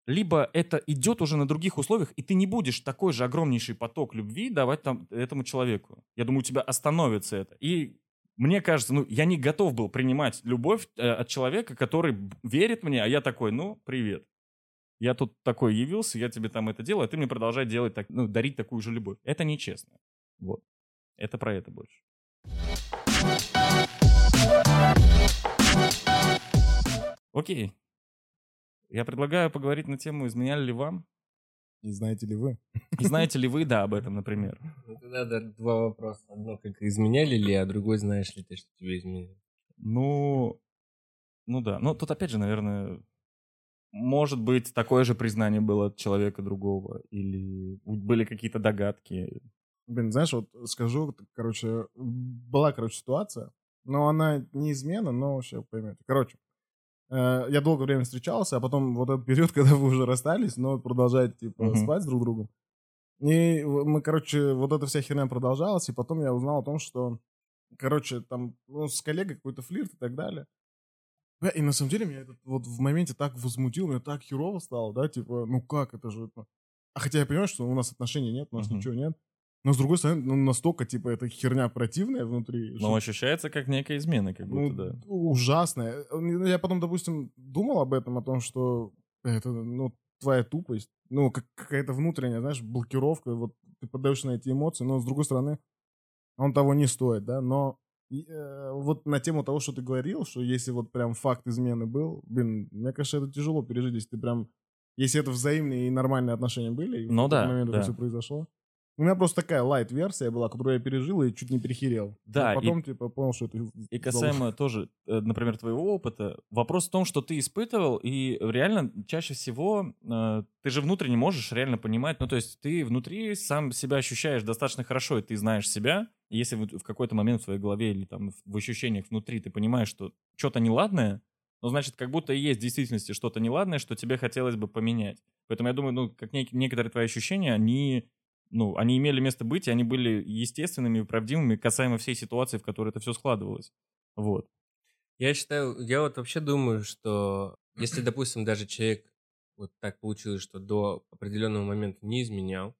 либо это идет уже на других условиях, и ты не будешь такой же огромнейший поток любви давать там этому человеку. Я думаю, у тебя остановится это. И мне кажется, ну, я не готов был принимать любовь э, от человека, который верит мне, а я такой, ну, привет. Я тут такой явился, я тебе там это делаю, а ты мне продолжай делать, так, ну, дарить такую же любовь. Это нечестно. Вот. Это про это больше. Окей. Я предлагаю поговорить на тему, изменяли ли вам. И знаете ли вы? И знаете ли вы, да, об этом, например? Ну, тогда да, два вопроса. Одно, как изменяли ли, а другой, знаешь ли ты, что тебе изменили. Ну, ну да. Ну, тут опять же, наверное, может быть, такое же признание было от человека другого. Или были какие-то догадки. Блин, знаешь, вот скажу, короче, была, короче, ситуация, но она не измена, но сейчас поймете. Короче, я долгое время встречался, а потом вот этот период, когда вы уже расстались, но продолжаете, типа, Мгм. спать с друг другом. И мы, короче, вот эта вся херня продолжалась, и потом я узнал о том, что короче, там, ну, с коллегой какой-то флирт и так далее. Да, и на самом деле меня этот вот в моменте так возмутил, мне так херово стало, да, типа, ну как это же... А хотя я понимаю, что у нас отношений нет, у нас Мгм. ничего нет. Но с другой стороны, ну настолько, типа, эта херня противная внутри. Но что- ощущается как некая измена, как ну, будто, да. ужасная. Ну, Я потом, допустим, думал об этом, о том, что это, ну, твоя тупость, ну, как какая-то внутренняя, знаешь, блокировка, вот ты поддаешься на эти эмоции, но с другой стороны, он того не стоит, да, но э, вот на тему того, что ты говорил, что если вот прям факт измены был, блин, мне кажется, это тяжело пережить, если ты прям, если это взаимные и нормальные отношения были, и в Ну какой-то да, момент да. это все произошло. У меня просто такая лайт-версия была, которую я пережил и чуть не перехерел. Да, А и- потом, типа, понял, что это... И касаемо тоже, э, например, твоего опыта, вопрос в том, что ты испытывал, и реально чаще всего э, ты же внутренне можешь реально понимать, ну то есть ты внутри сам себя ощущаешь достаточно хорошо, и ты знаешь себя, и если в какой-то момент в своей голове или там в ощущениях внутри ты понимаешь, что что-то неладное, ну значит как будто и есть в действительности что-то неладное, что тебе хотелось бы поменять. Поэтому я думаю, ну как нек- некоторые твои ощущения, они ну, они имели место быть, и они были естественными и правдивыми касаемо всей ситуации, в которой это все складывалось. Вот. Я считаю, я вот вообще думаю, что если, допустим, даже человек вот так получилось, что до определенного момента не изменял,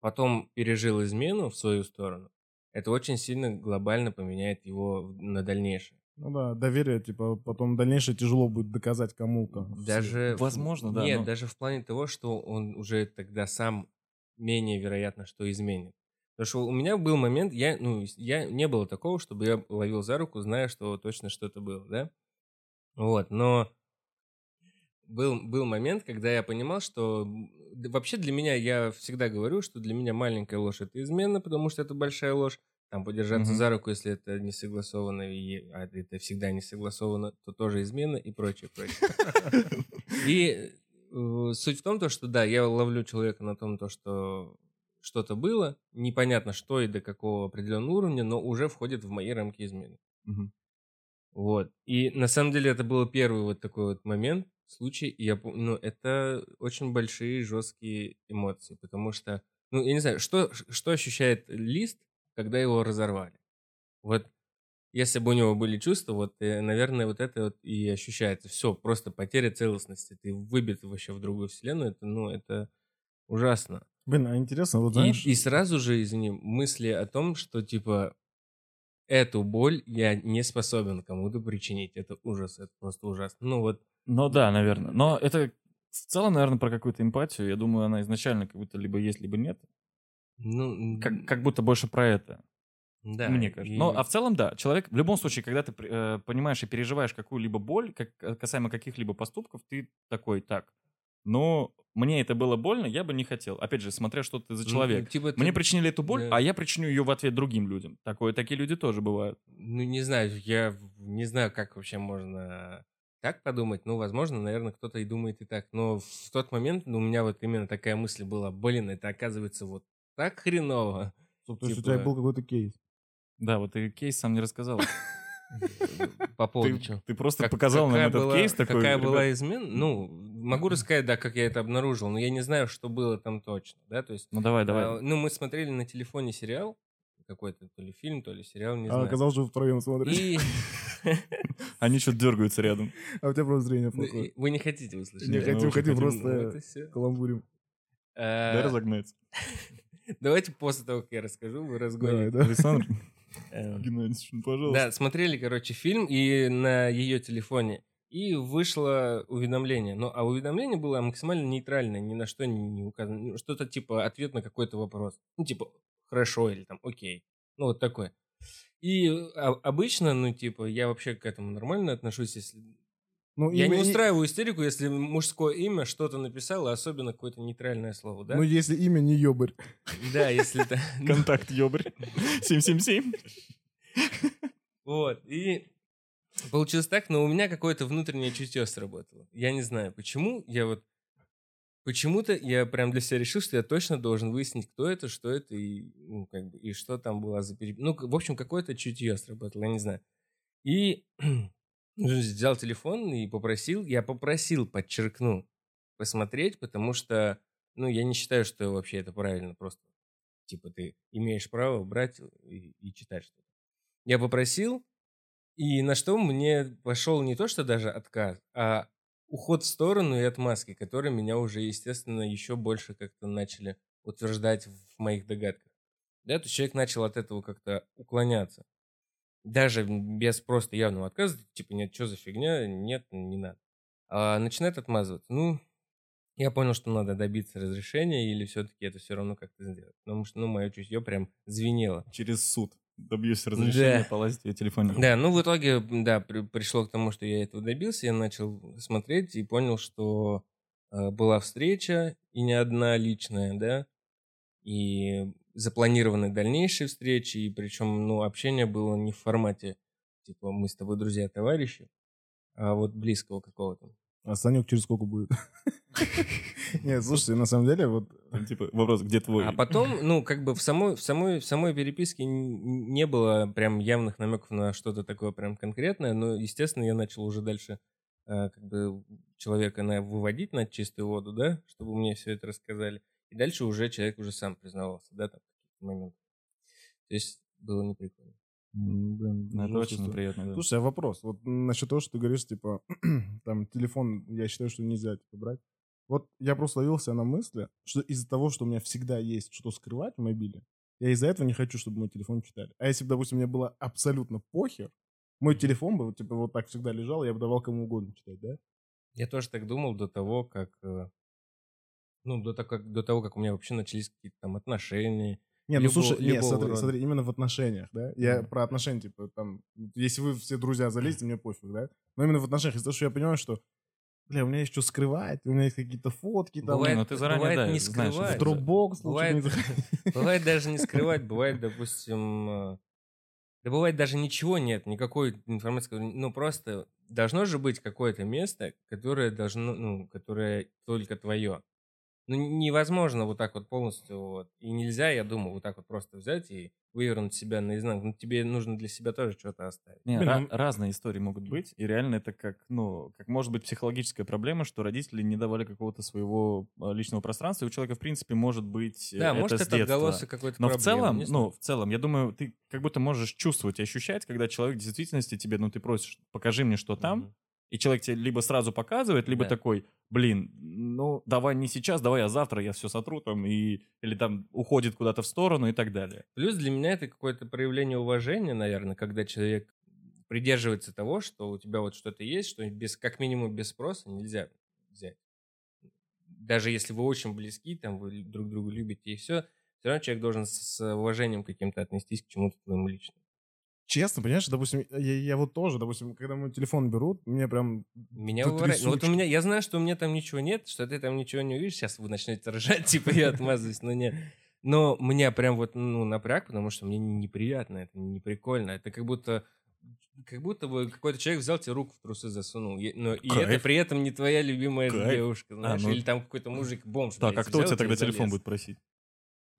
потом пережил измену в свою сторону, это очень сильно глобально поменяет его на дальнейшее. Ну да, доверие, типа, потом дальнейшее тяжело будет доказать кому-то. Даже в- Возможно, да, Нет, но- даже в плане того, что он уже тогда сам менее вероятно, что изменит. Потому что у меня был момент, я, ну, я не было такого, чтобы я ловил за руку, зная, что точно что-то было, да? Вот, но был, был момент, когда я понимал, что вообще для меня, я всегда говорю, что для меня маленькая ложь это измена, потому что это большая ложь. Там подержаться Мгм. за руку, если это не согласовано, и, а это всегда не согласовано, то тоже измена и прочее, прочее. И суть в том, то, что да, я ловлю человека на том, то, что что-то было, непонятно что и до какого определенного уровня, но уже входит в мои рамки измены. Мгм. Вот. И на самом деле это был первый вот такой вот момент, случай, и я ну, это очень большие, жесткие эмоции, потому что, ну, я не знаю, что, что ощущает лист, когда его разорвали? Вот если бы у него были чувства, вот, э, наверное, вот это вот и ощущается. Все, просто потеря целостности. Ты выбит вообще в другую вселенную. Это, ну, это ужасно. Блин, а интересно, вот И, знаешь... и сразу же, извини, мысли о том, что, типа, эту боль я не способен кому-то причинить. Это ужас, это просто ужасно. Ну вот, Ну да, наверное. Но это в целом, наверное, про какую-то эмпатию. Я думаю, она изначально как будто либо есть, либо нет. ну... Как, как будто больше про это, да, мне кажется. и- Ну, а в целом, да, человек, в любом случае, когда ты э, понимаешь и переживаешь какую-либо боль, как, э, касаемо каких-либо поступков, ты такой, так, но мне это было больно, я бы не хотел. Опять же, смотря, что ты за ну, человек. типа, ты- Мне причинили эту боль, Да. а я причиню ее в ответ другим людям. Такое, такие люди тоже бывают. Ну, не знаю, я не знаю, как вообще можно так подумать. Ну, возможно, наверное, кто-то и думает и так. Но в тот момент ну, у меня вот именно такая мысль была, блин, это оказывается вот так хреново. То есть у типа- тебя был какой-то кейс. Да, вот ты кейс сам не рассказал. По поводу Ты, чего? ты просто Как- показал нам этот была- кейс такой. Какая «Ребят, была измена? Ну, могу рассказать, да, как я это обнаружил, но я не знаю, что было там точно, да, то есть... Ну давай, а, давай. ну, мы смотрели на телефоне сериал, какой-то то ли фильм, то ли сериал, не А знаю. оказалось, что втроем смотрите. И Они что-то дергаются рядом. А у тебя просто зрение Ну, плохое. и вы не хотите услышать. Не хотим, очень хотим, просто Ну, каламбурим. А, Дай разогнаться. Давайте после того, как я расскажу, вы разгоните. Александр Геннадьевич, ну, пожалуйста. Да, смотрели, короче, фильм и на ее телефоне. И вышло уведомление. Ну, а уведомление было максимально нейтральное, ни на что не, указано. Ну, Что-то типа ответ на какой-то вопрос. Ну, типа, хорошо или там, окей. Ну, вот такое. И а, обычно, ну, типа, я вообще к этому нормально отношусь, если... Ну, Я имя- не устраиваю истерику, если мужское имя что-то написало, особенно какое-то нейтральное слово, да? Ну, если имя не ёбарь. Да, если это... Контакт ёбарь. 777. Вот, и получилось так, но у меня какое-то внутреннее чутье сработало. Я не знаю, почему, я вот... Почему-то я прям для себя решил, что я точно должен выяснить, кто это, что это, и, ну, как бы, и что там была за переб... Ну, в общем, какое-то чутье сработало, я не знаю. И взял телефон и попросил, я попросил, подчеркну, посмотреть, потому что, ну, я не считаю, что вообще это правильно, просто, типа, ты имеешь право брать и, и читать что-то. Я попросил, и на что мне пошел не то, что даже отказ, а уход в сторону и отмазки, которые меня уже, естественно, еще больше как-то начали утверждать в моих догадках. Да, то человек начал от этого как-то уклоняться. Даже без просто явного отказа, типа, нет, что за фигня, нет, не надо. А начинает отмазываться. Ну, я понял, что надо добиться разрешения или все-таки это все равно как-то сделать. Потому что, ну, мое чутье прям звенело. Через суд добьюсь разрешения Да. полазить ее телефоне. Да, ну в итоге, да, при- пришло к тому, что я этого добился, я начал смотреть и понял, что э, была встреча, и не одна личная, да, и запланированы дальнейшие встречи, и причем, ну, общение было не в формате, типа, мы с тобой друзья-товарищи, а вот близкого какого-то. А Санек через сколько будет? Нет, слушайте, на самом деле, вот типа, вопрос, где твой? А потом, ну, как бы в самой, в самой, в самой переписке не было прям явных намеков на что-то такое прям конкретное, но, естественно, я начал уже дальше э, как бы человека на, выводить на чистую воду, да, чтобы мне все это рассказали. И дальше уже человек уже сам признавался, да, там, в каких-то моментах. То есть было неприкольно. блин, Ну, это очень что- неприятно, да. Слушай, а вопрос. Вот насчет того, что ты говоришь, типа, там, телефон, я считаю, что нельзя, типа, брать. Вот я просто ловился на мысли, что из-за того, что у меня всегда есть что скрывать в мобиле, я из-за этого не хочу, чтобы мой телефон читали. А если бы, допустим, мне было абсолютно похер, мой телефон бы, вот, типа, вот так всегда лежал, я бы давал кому угодно читать, да? Я тоже так думал до того, как... э, Ну, до, того, как, до того, как у меня вообще начались какие-то там отношения. Не, ну Любого- слушай, не, любого смотри, рода. смотри, именно в отношениях, да? Я Мгм. про отношения, типа, там, если вы все друзья залезете, мне пофиг, да? Но именно в отношениях, из-за того, что я понимаю, что, бля, у меня есть что скрывать, у меня есть какие-то фотки, там, Бывает, ну ты заранее, бывает да, не знаешь, в скрывать. лучше Бывает, не бывает даже не скрывать, бывает, допустим, э, да бывает даже ничего нет, никакой информации, ну просто должно же быть какое-то место, которое должно, ну, которое только твое. Ну, невозможно вот так вот полностью, вот. И нельзя, я думаю, вот так вот просто взять и вывернуть себя наизнанку. Ну, тебе нужно для себя тоже что-то оставить. Не, Блин, ну- разные истории могут быть, и реально это как, ну, как может быть психологическая проблема, что родители не давали какого-то своего а, личного пространства, и у человека, в принципе, может быть э, Да, это может, с это детства. отголосок какой-то Но в проблемы, целом, не знаю. ну, в целом, я думаю, ты как будто можешь чувствовать и ощущать, когда человек в действительности тебе, ну, ты просишь, покажи мне, что там, Мгм. И человек тебе либо сразу показывает, либо Да. такой, блин, ну, давай не сейчас, давай я завтра, я все сотру там, и, или там уходит куда-то в сторону и так далее. Плюс для меня это какое-то проявление уважения, наверное, когда человек придерживается того, что у тебя вот что-то есть, что без, как минимум без спроса нельзя взять. Даже если вы очень близки, там вы друг друга любите и все, все равно человек должен с с уважением каким-то отнестись к чему-то твоему личному. Честно, понимаешь, допустим, я, я вот тоже, допустим, когда мой телефон берут, мне прям... Меня. Ну, вот у меня, я знаю, что у меня там ничего нет, что ты там ничего не увидишь. Сейчас вы начнете ржать, типа я отмазываюсь, но нет. Но меня прям вот ну, напряг, потому что мне неприятно, это не прикольно. Это как будто как будто бы какой-то человек взял тебе руку в трусы засунул. И- Но, и Кайф. это при этом не твоя любимая Кайф. девушка, знаешь, ну- или там какой-то мужик бомж. Так, блядь, а кто у тебя тогда телефон будет просить?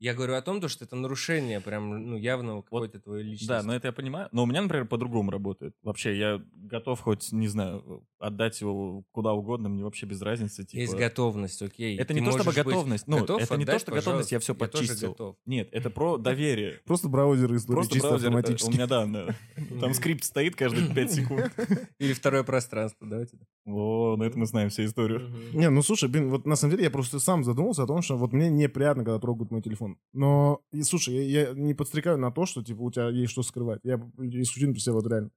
Я говорю о том, то, что это нарушение прям ну, явного какой-то твоей личности. Да, но это я понимаю. Но у меня, например, по-другому работает. Вообще, я готов хоть, не знаю, отдать его куда угодно, мне вообще без разницы. Типа... Есть готовность, окей. Это Ты не то чтобы готовность. Ну, готов это не то, отдать, что готовность, я пожалуйста. все тоже подчистил. готов. Нет, это про доверие. Просто браузер истории Просто чисто браузер, это автоматически. у меня, да, да. там скрипт стоит каждые 5 секунд. Или второе пространство, давайте. О, на это мы знаем всю историю. Не, ну слушай, блин, вот на самом деле я просто сам задумался о том, что вот мне неприятно, когда трогают мой телефон. Но, и, слушай, я, я не подстрекаю на то, что, типа, у тебя есть что скрывать. Я исключительно про себя вот реально.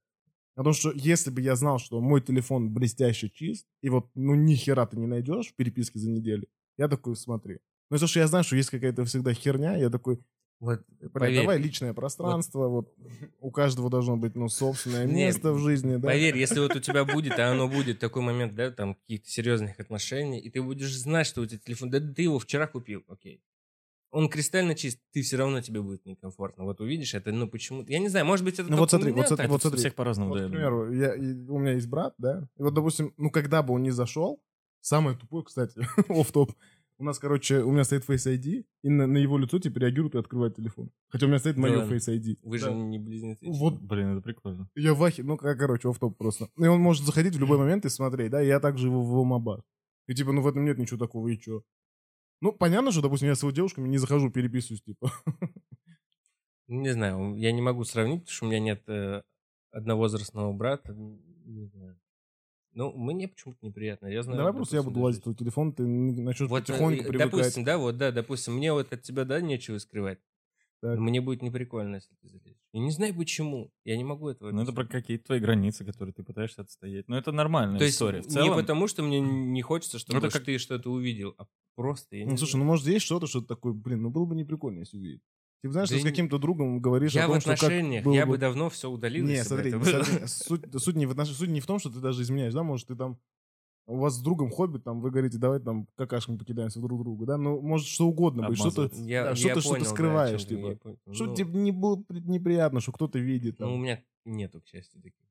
О том, что если бы я знал, что мой телефон блестяще чист, и вот, ну, ни хера ты не найдешь в переписке за неделю, я такой, смотри. Но если что я знаю, что есть какая-то всегда херня, я такой, Вот, поверь, давай личное пространство, вот. у каждого должно быть, ну, собственное место в жизни, да. Поверь, если вот у тебя будет, а оно будет такой момент, да, там каких-то серьезных отношений, и ты будешь знать, что у тебя телефон, да ты его вчера купил, окей. Он кристально чист, ты все равно тебе будет некомфортно. Вот увидишь это, ну почему Я не знаю, может быть, это Ну вот смотри, вот так? вот смотри. всех по-разному, Вот, да. к примеру, я, у меня есть брат, да, и вот, допустим, ну, когда бы он не зашел, самое тупое, кстати, оф топ у нас, короче, у меня стоит Face ID, и на, на его лицо типа реагирует и открывает телефон. Хотя у меня стоит Да мое. Face ID. Вы Да. же не близнецы. Вот Блин, это прикольно. я в ахе, ну, как, короче, оф топ просто. И он может заходить в любой момент и смотреть, да, и я также его в мобар. И типа, ну, в этом нет ничего такого, и чё? Ну, понятно, что, допустим, я с его девушками не захожу, переписываюсь, типа. Не знаю, я не могу сравнить, потому что у меня нет э, одновозрастного брата. Не знаю. Ну, мне почему-то неприятно. Я знаю, Давай просто я буду лазить в твой телефон, ты начнешь Вот, э, потихоньку э, привыкать. допустим, да, вот, да, допустим, мне вот от тебя, да, нечего скрывать. Так. Мне будет неприкольно, если ты залезешь. Я не знаю почему. Я не могу этого Ну, это про какие-то твои границы, которые ты пытаешься отстоять. Но это нормальная То есть история. В не целом, потому, что мне не хочется, чтобы Это как- ты что-то увидел, а просто я не Ну, слушай, знаю. ну может есть что-то, что ты такой, блин, ну было бы не прикольно, если увидеть. Ты знаешь, Да ты с каким-то другом говоришь я о том, в что как отношениях, я бы... бы давно все удалил. Не, если бы смотри, это было. смотри, суть, суть не в отнош- суть не в том, что ты даже изменяешь, да, может, ты там у вас с другом хобби, там, вы говорите, давай там какашками покидаемся друг другу, да, ну, может, что угодно быть, что-то. Я, да, я что-то, понял, да, о скрываешь, ты, типа. я что Ну, тебе не было при- неприятно, что кто-то видит, там. Ну, у меня нету, к счастью, таких.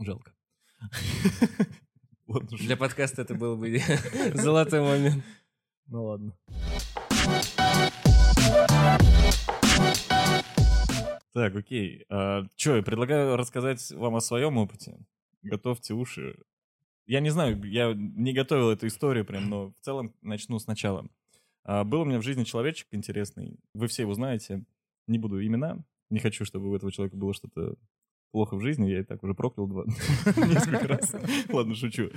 жалко. Для подкаста это был бы золотой момент. ну ладно. Так, окей. Че, я предлагаю рассказать вам о своем опыте. Готовьте уши. Я не знаю, я не готовил эту историю прям, но в целом начну сначала. А, Был у меня в жизни человечек интересный. Вы все его знаете. Не буду имена. Не хочу, чтобы у этого человека было что-то плохо в жизни. Я и так уже проклял два несколько раз. Ладно, шучу.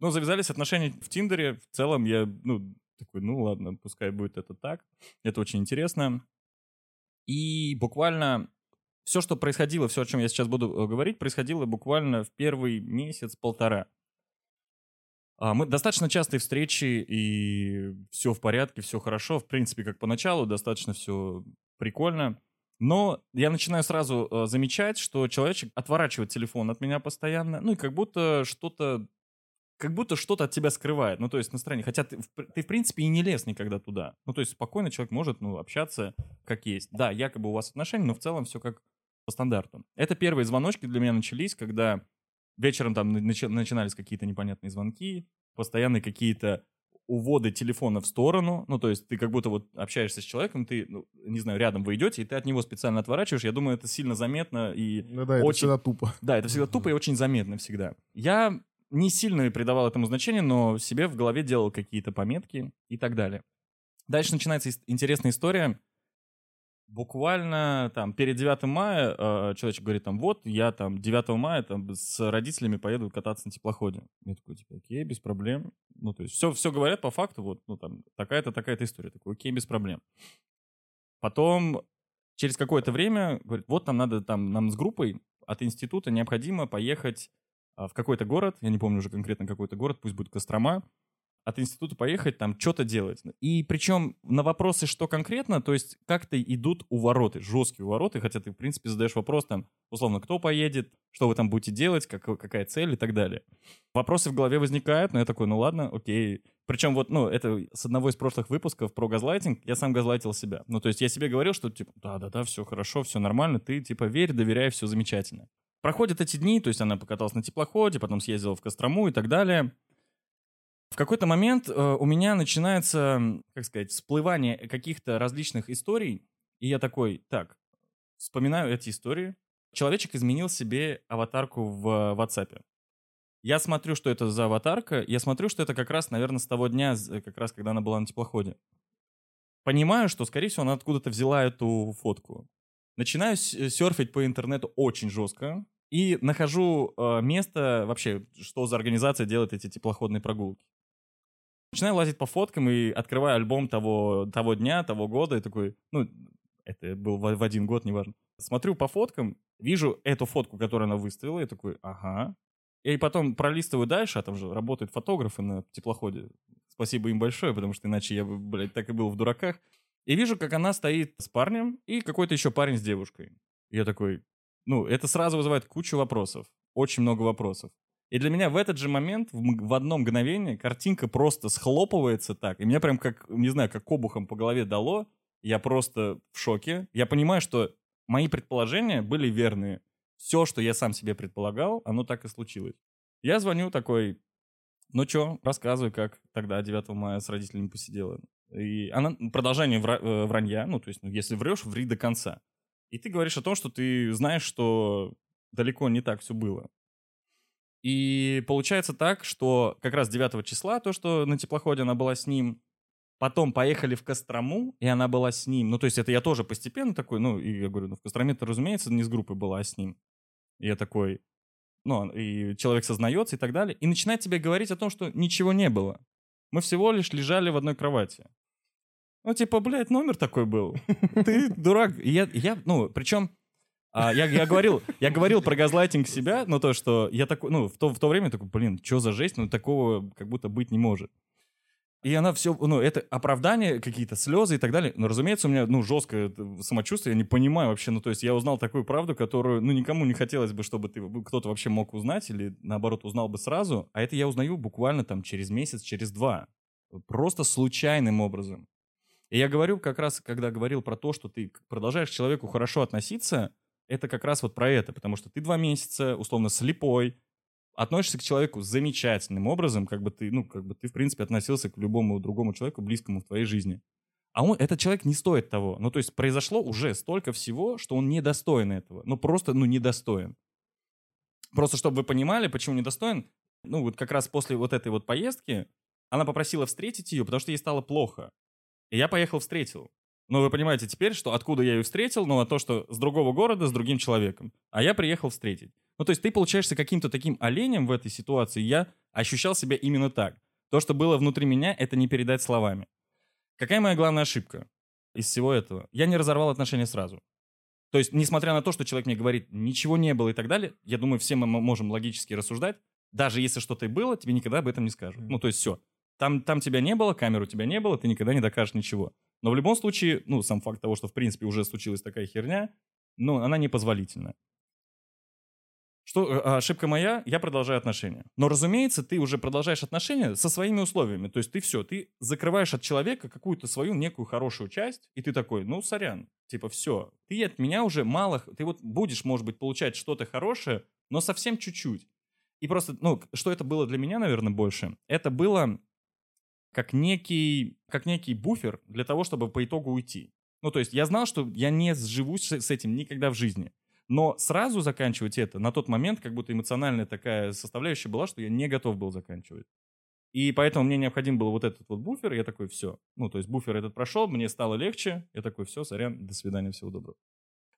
Ну, завязались отношения в Тиндере. В целом я, ну, такой, ну ладно, пускай будет это так. Это очень интересно. И буквально все, что происходило, все, о чем я сейчас буду э, говорить, происходило буквально в первый месяц-полтора. А, Мы достаточно частые встречи, и все в порядке, все хорошо. В принципе, как поначалу, достаточно все прикольно. Но я начинаю сразу э, замечать, что человечек отворачивает телефон от меня постоянно, ну и как будто что-то как будто что-то от тебя скрывает. Ну, то есть настроение. Хотя ты, ты, в принципе, и не лез никогда туда. Ну, то есть спокойно человек может, ну, общаться как есть. Да, якобы у вас отношения, но в целом все как по стандарту. Это первые звоночки для меня начались, когда вечером там начи- начинались какие-то непонятные звонки, постоянные какие-то уводы телефона в сторону. Ну, то есть ты как будто вот общаешься с человеком, ты, ну, не знаю, рядом вы идете, и ты от него специально отворачиваешь. Я думаю, это сильно заметно и Ну да, это Очень- всегда тупо. да, это всегда тупо и очень заметно всегда. Я не сильно придавал этому значения, но себе в голове делал какие-то пометки и так далее. Дальше начинается интересная история. Буквально там перед 9 мая э, человечек говорит там, вот я там 9 мая там с родителями поеду кататься на теплоходе. Я такой, типа, окей, без проблем. Ну, то есть все, все говорят по факту, вот, ну там такая-то, такая-то история. Такой, окей, без проблем. Потом через какое-то время говорит, вот нам надо там, нам с группой от института необходимо поехать а, в какой-то город, я не помню уже конкретно какой-то город, пусть будет Кострома, от института поехать, там что-то делать. И причем на вопросы, что конкретно, то есть как-то идут увороты, жесткие увороты, хотя ты, в принципе, задаешь вопрос там, условно, кто поедет, что вы там будете делать, как, какая цель и так далее. Вопросы в голове возникают, но я такой, ну ладно, окей. Причем вот, ну, это с одного из прошлых выпусков про газлайтинг, я сам газлайтил себя. Ну, то есть я себе говорил, что, типа, да-да-да, все хорошо, все нормально, ты, типа, верь, доверяй, все замечательно. Проходят эти дни, то есть она покаталась на теплоходе, потом съездила в Кострому и так далее. В какой-то момент э, у меня начинается, как сказать, всплывание каких-то различных историй, и я такой, так, вспоминаю эти истории. Человечек изменил себе аватарку в WhatsApp. Я смотрю, что это за аватарка, я смотрю, что это как раз, наверное, с того дня, как раз когда она была на теплоходе. Понимаю, что, скорее всего, она откуда-то взяла эту фотку. Начинаю э, серфить по интернету очень жестко и нахожу э, место вообще, что за организация делает эти теплоходные прогулки. Начинаю лазить по фоткам и открываю альбом того, того дня, того года, и такой, ну, это был в, в один год, неважно. Смотрю по фоткам, вижу эту фотку, которую она выставила, и такой, ага. И потом пролистываю дальше, а там же работают фотографы на теплоходе. Спасибо им большое, потому что иначе я бы, блядь, так и был в дураках. И вижу, как она стоит с парнем, и какой-то еще парень с девушкой. Я такой, ну, это сразу вызывает кучу вопросов. Очень много вопросов. И для меня в этот же момент, в, в одно мгновение, картинка просто схлопывается так. И меня прям как, не знаю, как обухом по голове дало. Я просто в шоке. Я понимаю, что мои предположения были верные. Все, что я сам себе предполагал, оно так и случилось. Я звоню такой, ну чё, рассказывай, как тогда 9 мая с родителями посидела. И она, продолжение вра- э, вранья, ну то есть, ну, если врешь, ври до конца. И ты говоришь о том, что ты знаешь, что далеко не так все было. И получается так, что как раз 9 числа, то, что на теплоходе она была с ним, Потом поехали в Кострому, и она была с ним. Ну, то есть это я тоже постепенно такой, ну, и я говорю, ну, в Костроме-то, разумеется, не с группой была, а с ним. И я такой, ну, и человек сознается и так далее, и начинает тебе говорить о том, что ничего не было. Мы всего лишь лежали в одной кровати. Ну, типа, блядь, номер такой был. Ты дурак. И я, я ну, причем, а, я, я, говорил, я говорил про газлайтинг себя, но то, что я такой, ну, в то, в то время такой, блин, что за жесть, ну, такого как будто быть не может. И она все, ну, это оправдание, какие-то слезы и так далее. Но, разумеется, у меня, ну, жесткое самочувствие, я не понимаю вообще. Ну, то есть я узнал такую правду, которую, ну, никому не хотелось бы, чтобы ты, кто-то вообще мог узнать или, наоборот, узнал бы сразу. А это я узнаю буквально там через месяц, через два. Просто случайным образом. И я говорю как раз, когда говорил про то, что ты продолжаешь к человеку хорошо относиться, это как раз вот про это, потому что ты два месяца, условно, слепой, относишься к человеку замечательным образом, как бы ты, ну, как бы ты, в принципе, относился к любому другому человеку, близкому в твоей жизни. А он, этот человек не стоит того. Ну, то есть произошло уже столько всего, что он недостоин этого. Ну, просто, ну, недостоин. Просто, чтобы вы понимали, почему недостоин, ну, вот как раз после вот этой вот поездки она попросила встретить ее, потому что ей стало плохо. И я поехал, встретил. Но вы понимаете теперь, что откуда я ее встретил, ну, на то, что с другого города, с другим человеком. А я приехал встретить. Ну, то есть ты получаешься каким-то таким оленем в этой ситуации. Я ощущал себя именно так. То, что было внутри меня, это не передать словами. Какая моя главная ошибка из всего этого? Я не разорвал отношения сразу. То есть, несмотря на то, что человек мне говорит, ничего не было и так далее, я думаю, все мы можем логически рассуждать, даже если что-то и было, тебе никогда об этом не скажут. Ну, то есть все. Там, там тебя не было, камеру тебя не было, ты никогда не докажешь ничего. Но в любом случае, ну, сам факт того, что, в принципе, уже случилась такая херня, ну, она непозволительна. Что, э, а ошибка моя, я продолжаю отношения. Но, разумеется, ты уже продолжаешь отношения со своими условиями. То есть ты все, ты закрываешь от человека какую-то свою некую хорошую часть, и ты такой, ну, сорян, типа, все. Ты от меня уже мало, ты вот будешь, может быть, получать что-то хорошее, но совсем чуть-чуть. И просто, ну, что это было для меня, наверное, больше? Это было как некий, как некий буфер для того, чтобы по итогу уйти. Ну, то есть я знал, что я не сживусь с этим никогда в жизни. Но сразу заканчивать это на тот момент, как будто эмоциональная такая составляющая была, что я не готов был заканчивать. И поэтому мне необходим был вот этот вот буфер, я такой, все. Ну, то есть буфер этот прошел, мне стало легче, я такой, все, сорян, до свидания, всего доброго.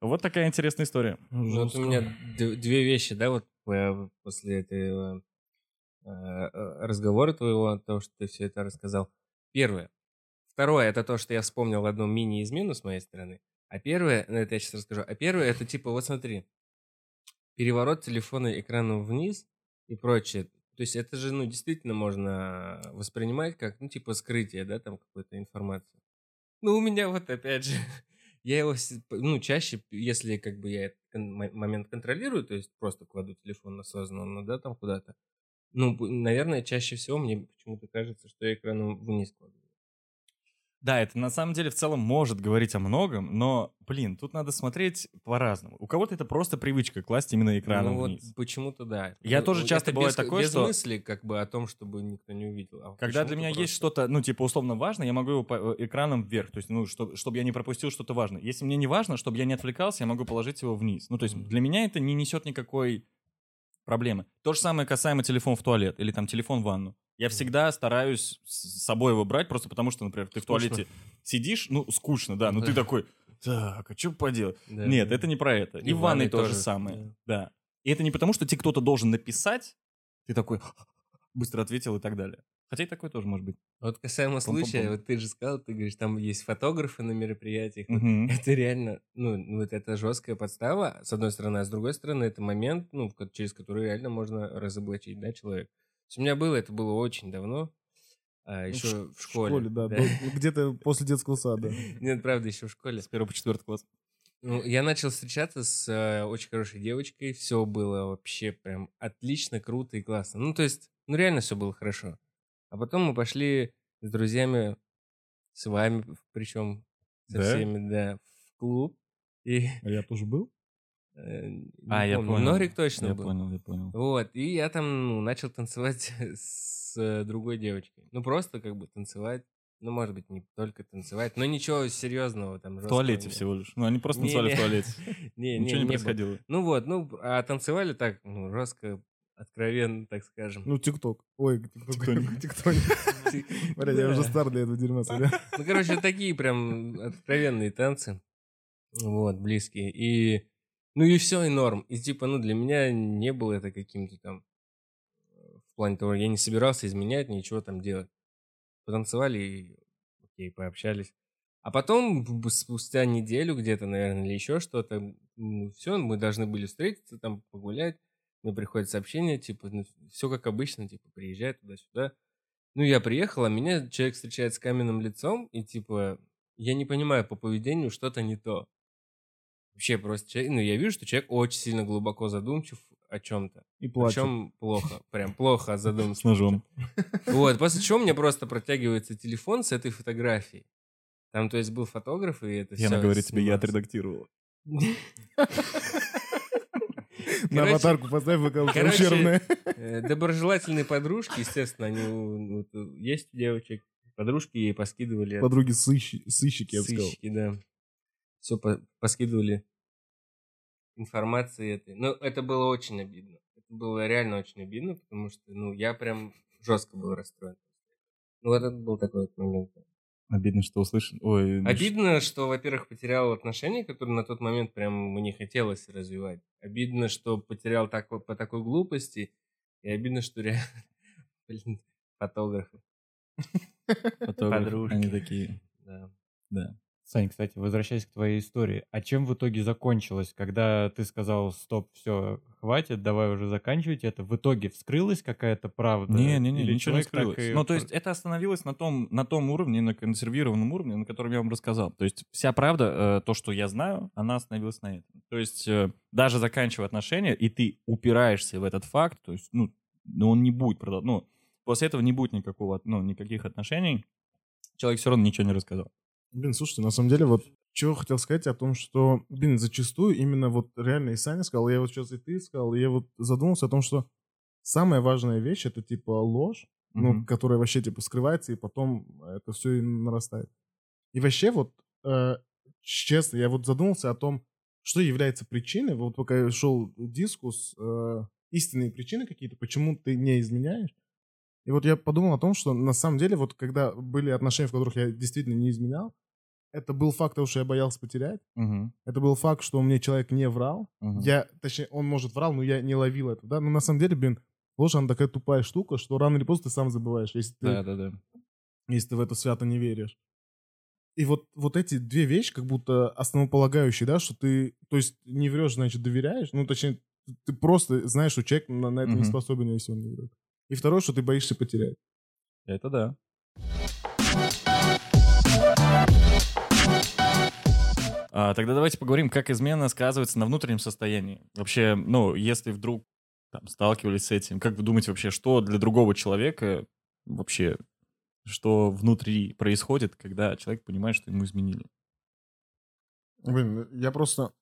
Вот такая интересная история. Ну, вот у меня две вещи, да, вот э, после этого э, э, разговора твоего, того, что ты все это рассказал. Первое. Второе, это то, что я вспомнил одну мини-измену с моей стороны. А первое, ну это я сейчас расскажу, а первое это типа, вот смотри, переворот телефона экраном вниз и прочее. То есть это же, ну, действительно можно воспринимать как, ну, типа скрытие, да, там какой-то информации. Ну, у меня вот опять же, я его, ну, чаще, если как бы я этот момент контролирую, то есть просто кладу телефон осознанно, да, там куда-то, ну, наверное, чаще всего мне почему-то кажется, что я экраном вниз кладу. Да, это на самом деле в целом может говорить о многом, но, блин, тут надо смотреть по-разному. У кого-то это просто привычка класть именно экраном ну, вниз. Вот почему-то да. Я ну, тоже часто бывает без, такое, без что... мысли как бы о том, чтобы никто не увидел. А Когда для меня просто... есть что-то, ну, типа, условно важно, я могу его по э, экраном вверх, то есть, ну, чтобы, чтобы я не пропустил что-то важное. Если мне не важно, чтобы я не отвлекался, я могу положить его вниз. Ну, то есть, для меня это не несет никакой проблемы. То же самое касаемо телефон в туалет или там телефон в ванну. Я всегда стараюсь с собой его брать, просто потому что, например, ты в туалете сидишь, ну, скучно, да, но ты такой, так, а что поделать? Нет, это не про это. И, в ванной то же самое, да. И это не потому, что тебе кто-то должен написать, ты такой быстро ответил и так далее. Хотя и такое тоже может быть. Вот касаемо случая, вот ты же сказал, ты говоришь, там есть фотографы на мероприятиях. Вот это реально, ну, вот это жесткая подстава, с одной стороны, а с другой стороны, это момент, ну, через который реально можно разоблачить, да, человека. У меня было, это было очень давно. А, еще в, в школе. В школе, да. да. Где-то после детского сада. Нет, правда, еще в школе. С первого по четвертый класс. Ну, я начал встречаться с э, очень хорошей девочкой. Все было вообще прям отлично, круто и классно. Ну, то есть, ну, реально все было хорошо. А потом мы пошли с друзьями, с вами, причем со да? всеми, да, в клуб. И... А я тоже был? Э, а, я понял. Норик точно я был. Я понял, я понял. Вот, и я там ну, начал танцевать с другой девочкой. Ну, просто как бы танцевать. Ну, может быть, не только танцевать, но ничего серьезного там. В туалете нет. всего лишь. Ну, они просто танцевали в туалете. Не, Ничего не происходило. Ну вот, ну, а танцевали так, ну, жестко. Откровенно, так скажем. Ну, ТикТок. Ой, ТикТок. Тиктоник. ТикТок. Блядь, я уже стар для этого дерьма. Ну, короче, такие прям откровенные танцы. Вот, близкие. И, ну и все, и норм. И типа, ну, для меня не было это каким-то там э, в плане того, я не собирался изменять, ничего там делать. Потанцевали и, окей, пообщались. А потом, спустя неделю где-то, наверное, или еще что-то, все, мы должны были встретиться, там погулять. Мне приходит сообщение, типа, все как обычно, типа, приезжай туда-сюда. Ну, я приехал, а меня человек встречает с каменным лицом, и типа, я не понимаю по поведению, что-то не то. Вообще просто человек, ну, я вижу, что человек очень сильно глубоко задумчив о чем-то. И плачу. Причем плохо, прям плохо задумчив. С ножом. Вот, после чего мне просто протягивается телефон с этой фотографией. Там, то есть, был фотограф, и это Яна все говорит тебе, я отредактировал. На аватарку поставь, ВК короче, ущербная. Э, Доброжелательные подружки, естественно, они у- вот, э, есть у девочек. Подружки ей поскидывали. Подруги сыщи- сыщики, я бы сказал. Сыщики, да. Все поскидывали информации этой. Ну, это было очень обидно. Это было реально очень обидно, потому что, ну, я прям жестко был расстроен. Ну, вот это был такой вот момент. Обидно, что услышал. Ой, ну, Обидно, что, во-первых, потерял отношения, которые на тот момент прям мне хотелось развивать. Обидно, что потерял так, по такой глупости. И обидно, что реально, блин, фотографы. фотографы, подружки. Они такие, Да. да. Сань, кстати, возвращаясь к твоей истории, а чем в итоге закончилось, когда ты сказал, стоп, все, хватит, давай уже заканчивать это? В итоге вскрылась какая-то правда? Или ничего не человек так скрылось. и Ну, то есть это остановилось на том, на том уровне, на консервированном уровне, на котором я вам рассказал. То есть вся правда, э, то, что я знаю, она остановилась на этом. То есть э, даже заканчивая отношения, и ты упираешься в этот факт, то есть, ну, ну, он не будет продолжать, ну, после этого не будет никакого, ну, никаких отношений, человек все равно ничего не рассказал. Блин, слушайте, на самом деле, вот что хотел сказать о том, что, блин, зачастую именно вот реально и Саня сказал, я вот сейчас и ты сказал, и я вот задумался о том, что самая важная вещь это типа ложь, ну, Мгм. которая вообще типа скрывается, и потом это все и нарастает. И вообще вот, э, честно, я вот задумался о том, что является причиной, вот пока я шел дискус, э, истинные причины какие-то, почему ты не изменяешь. И вот я подумал о том, что на самом деле вот когда были отношения, в которых я действительно не изменял, это был факт того, что я боялся потерять. Мгм, Это был факт, что мне человек не врал. мгм. Я, точнее, он, может, врал, но я не ловил это, да? Но на самом деле, блин, ложь, она такая тупая штука, что рано или поздно ты сам забываешь, если ты, Да-да-да. если ты в это свято не веришь. И вот, вот эти две вещи как будто основополагающие, да, что ты, то есть не врешь, значит, доверяешь, ну, точнее, ты просто знаешь, что человек на, на это не Мгм. способен, если он не врет. И второе, что ты боишься потерять. Это да. Тогда давайте поговорим, как измена сказывается на внутреннем состоянии. Вообще, ну, если вдруг там, сталкивались с этим, как вы думаете вообще, что для другого человека вообще, что внутри происходит, когда человек понимает, что ему изменили? Блин, я просто...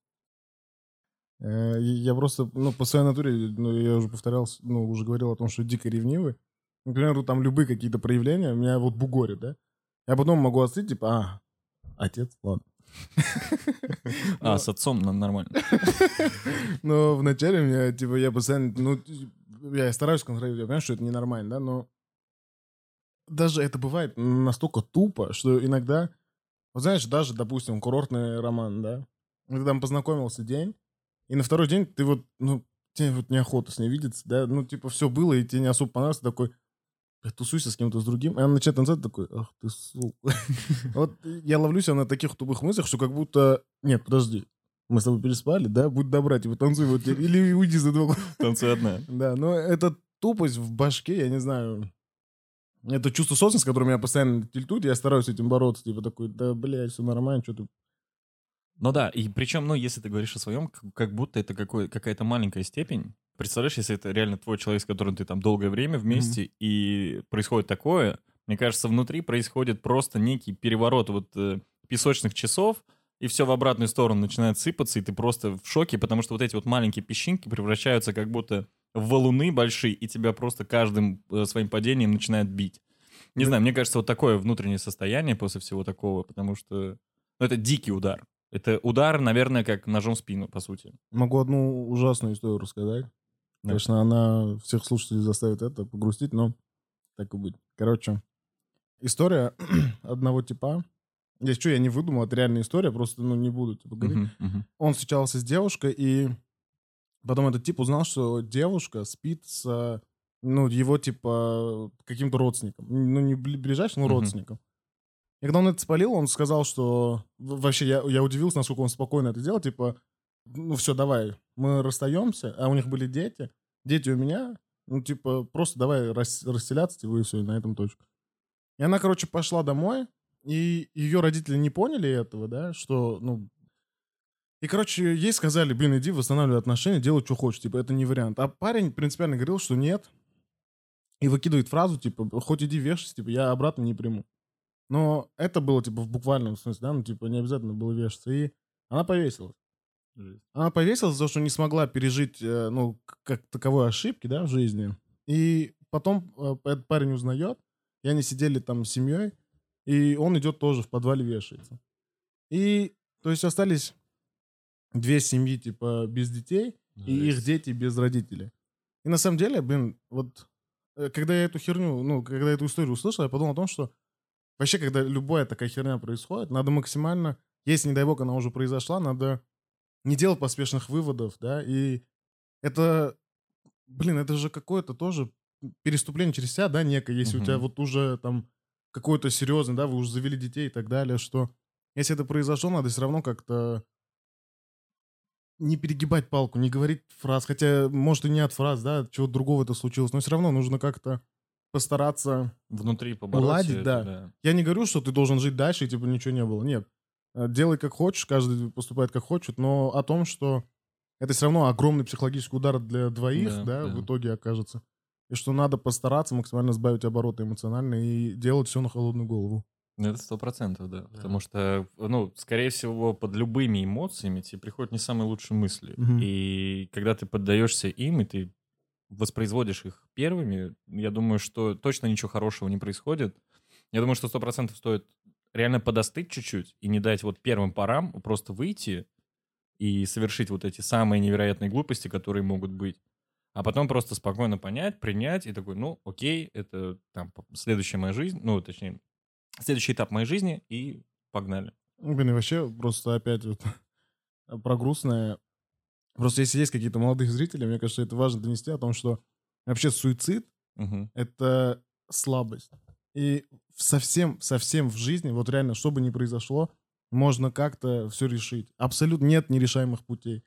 э, Я просто, ну, по своей натуре, ну, я уже повторялся, ну, уже говорил о том, что дико ревнивый. Например, там любые какие-то проявления, меня вот бугорит, да? Я потом могу остыть, типа, а, отец, ладно. А, Ну, с отцом нормально. Но вначале меня, типа, я постоянно, ну, я стараюсь контролировать, я понимаю, что это ненормально, да, но даже это бывает настолько тупо, что иногда, вот знаешь, даже, допустим, курортный роман, да, ты там познакомился день, и на второй день ты вот, ну, тебе вот неохота с ней видеться, да, ну, типа, все было, и тебе не особо понравилось, такой, тусуйся с кем-то с другим, и она начинает танцевать, такой, ах ты сука. Вот я ловлю себя на таких тупых мыслях, что как будто, нет, подожди, мы с тобой переспали, да, будь добра, типа, танцуй вот или уйди за два Танцуй одна. да, но это тупость в башке, я не знаю. Это чувство собственности, которое меня постоянно тильтует, я стараюсь с этим бороться, типа такой, да, блядь, все нормально, что ты... Ну да, и причем, ну, если ты говоришь о своем, как, будто это какой, какая-то маленькая степень. Представляешь, если это реально твой человек, с которым ты там долгое время вместе, и происходит такое, мне кажется, внутри происходит просто некий переворот вот э, песочных часов, и все в обратную сторону начинает сыпаться, и ты просто в шоке, потому что вот эти вот маленькие песчинки превращаются как будто в валуны большие, и тебя просто каждым э, своим падением начинает бить. Не Да. знаю, мне кажется, вот такое внутреннее состояние после всего такого, потому что ну, это дикий удар. Это удар, наверное, как ножом в спину, по сути. Могу одну ужасную историю рассказать. Да. Конечно, она всех слушателей заставит это погрустить, но так и быть. Короче, история одного типа. Если что, я не выдумал, это реальная история, просто, ну, не буду, типа, говорить. Мгм, мгм. Он встречался с девушкой, и потом этот тип узнал, что девушка спит с, ну, его, типа, каким-то родственником. Ну, не бли- ближайшим, но Мгм. родственником. И когда он это спалил, он сказал, что... Вообще, я, я удивился, насколько он спокойно это делал. Типа, ну все, давай, мы расстаемся, а у них были дети. Дети у меня. Ну, типа, просто давай рас- расселяться, типа, и все, и на этом точка. И она, короче, пошла домой, и ее родители не поняли этого, да, что, ну... И, короче, ей сказали, блин, иди восстанавливай отношения, делай, что хочешь, типа, это не вариант. А парень принципиально говорил, что нет, и выкидывает фразу, типа, хоть иди вешайся, типа, я обратно не приму. Но это было, типа, в буквальном смысле, да, ну, типа, не обязательно было вешаться. И она повесилась. Она повесилась за то, что не смогла пережить, э, ну, как таковой ошибки, да, в жизни. И потом э, этот парень узнает, и они сидели там с семьей, и он идет тоже в подвале вешается. И, то есть, остались две семьи, типа, без детей, и их дети без родителей. И на самом деле, блин, вот э, когда я эту херню, ну, когда я эту историю услышал, я подумал о том, что вообще, когда любая такая херня происходит, надо максимально, если, не дай бог, она уже произошла, надо не делать поспешных выводов, да, и это, блин, это же какое-то тоже переступление через себя, да, некое, если у тебя вот уже там какой-то серьезный, да, вы уже завели детей и так далее, что если это произошло, надо все равно как-то не перегибать палку, не говорить фраз, хотя, может, и не от фраз, да, от чего-то другого это случилось, но все равно нужно как-то постараться Внутри побороть Уладить, это, да. я не говорю, что ты должен жить дальше, и типа ничего не было. Нет. Э, Делай как хочешь, каждый поступает как хочет, но о том, что это все равно огромный психологический удар для двоих, Да, да, да. в итоге окажется. И что надо постараться максимально сбавить обороты эмоционально и делать все на холодную голову. Ну, Это сто процентов, да. Потому что, ну, скорее всего, под любыми эмоциями тебе приходят не самые лучшие мысли. Мгм. И когда ты поддаешься им, и ты воспроизводишь их первыми, я думаю, что точно ничего хорошего не происходит. Я думаю, что сто процентов стоит реально подостыть чуть-чуть и не дать вот первым порам просто выйти и совершить вот эти самые невероятные глупости, которые могут быть. А потом просто спокойно понять, принять и такой, ну, окей, это там следующая моя жизнь, ну, точнее, следующий этап моей жизни, и погнали. Ну, Блин, и вообще просто опять вот про грустное. Просто если есть какие-то молодые зрители, мне кажется, это важно донести о том, что вообще суицид Мгм. это слабость. И совсем, совсем в жизни, вот реально, что бы ни произошло, можно как-то все решить. Абсолютно нет нерешаемых путей.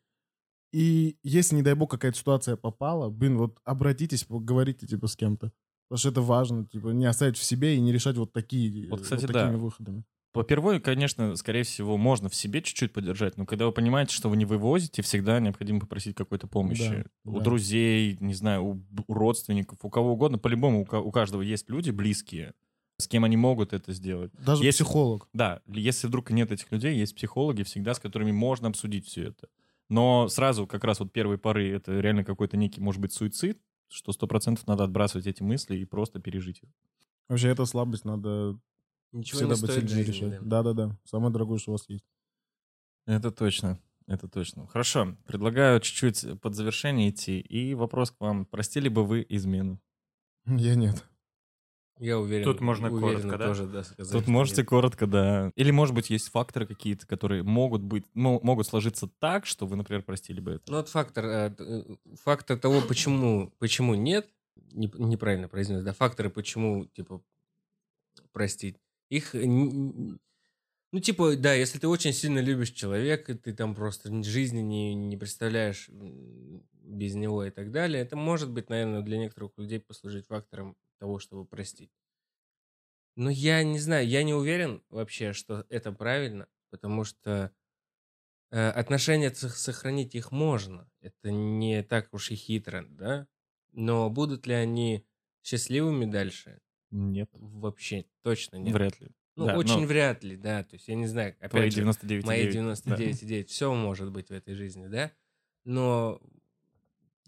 И если, не дай бог, какая-то ситуация попала, блин, вот обратитесь, поговорите, типа, с кем-то. Потому что это важно, типа, не оставить в себе и не решать вот такие, Вот, кстати, вот да. такими выходами. Попервой, конечно, скорее всего, можно в себе чуть-чуть поддержать, но когда вы понимаете, что вы не вывозите, всегда необходимо попросить какой-то помощи. Да, у да. друзей, не знаю, у, родственников, у кого угодно. По-любому у, ка- у каждого есть люди близкие, с кем они могут это сделать. Даже Если- психолог. Да, если вдруг нет этих людей, есть психологи всегда, с которыми можно обсудить все это. Но сразу как раз вот первые поры это реально какой-то некий, может быть, суицид, что сто процентов надо отбрасывать эти мысли и просто пережить их. Вообще, это слабость, надо Ничего всегда не быть стоит жизни, решать. да. Да-да-да. Самое дорогое, что у вас есть. Это точно. Это точно. Хорошо. Предлагаю чуть-чуть под завершение идти. И вопрос к вам. Простили бы вы измену? Я нет. Я уверен. Тут можно уверенно коротко, да? тоже, да, сказать, Тут можете нет. коротко, да. Или, может быть, есть факторы какие-то, которые могут быть, мо- могут сложиться так, что вы, например, простили бы это. Ну, вот фактор, э, э, фактор того, почему, почему нет, не- неправильно произнес, да, факторы, почему, типа, простить, их, н- ну, типа, да, если ты очень сильно любишь человека, ты там просто ни- жизни не, не представляешь без него и так далее, это может быть, наверное, для некоторых людей послужить фактором того, чтобы простить. Но я не знаю, я не уверен вообще, что это правильно, потому что э, отношения сохранить их можно. Это не так уж и хитро, да? Но будут ли они счастливыми дальше? Нет. Вообще точно нет. Вряд ли. Ну, Да, очень но вряд ли, да. То есть я не знаю, опять Твои же, 99,9. мои да. 99,9. Все может быть в этой жизни, да? Но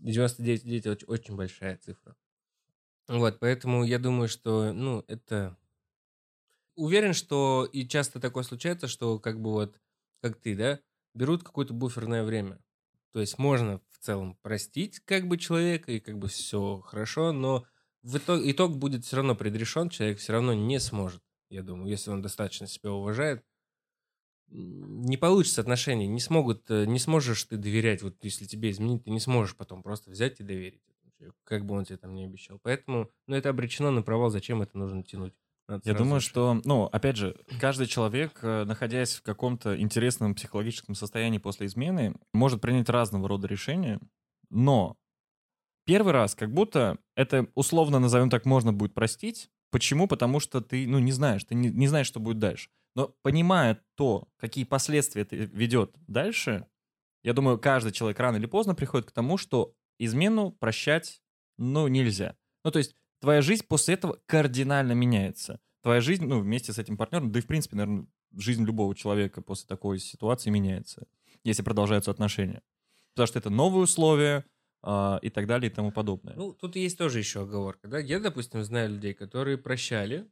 99,9 это очень, очень большая цифра. Вот, поэтому я думаю, что, ну, это... Уверен, что и часто такое случается, что как бы вот, как ты, да, берут какое-то буферное время. То есть можно в целом простить как бы человека, и как бы все хорошо, но в итог, итог будет все равно предрешен, человек все равно не сможет, я думаю, если он достаточно себя уважает, не получится отношения, не смогут, э, не сможешь ты доверять, вот если тебе изменить, ты не сможешь потом просто взять и доверить этому человеку, как бы он тебе там не обещал. Поэтому, ну, это обречено на провал, зачем это нужно тянуть? Надо Я думаю, решить. что, ну, опять же, каждый человек, э, находясь в каком-то интересном психологическом состоянии после измены, может принять разного рода решения, но первый раз как будто это условно, назовем так, можно будет простить. Почему? Потому что ты, ну, не знаешь, ты не, не знаешь, что будет дальше. Но понимая то, какие последствия это ведет дальше, я думаю, каждый человек рано или поздно приходит к тому, что измену прощать, ну, нельзя. Ну, то есть твоя жизнь после этого кардинально меняется. Твоя жизнь, ну, вместе с этим партнером, да и, в принципе, наверное, жизнь любого человека после такой ситуации меняется, если продолжаются отношения. Потому что это новые условия и так далее и тому подобное. Ну, тут есть тоже еще оговорка, да? Я, допустим, знаю людей, которые прощали,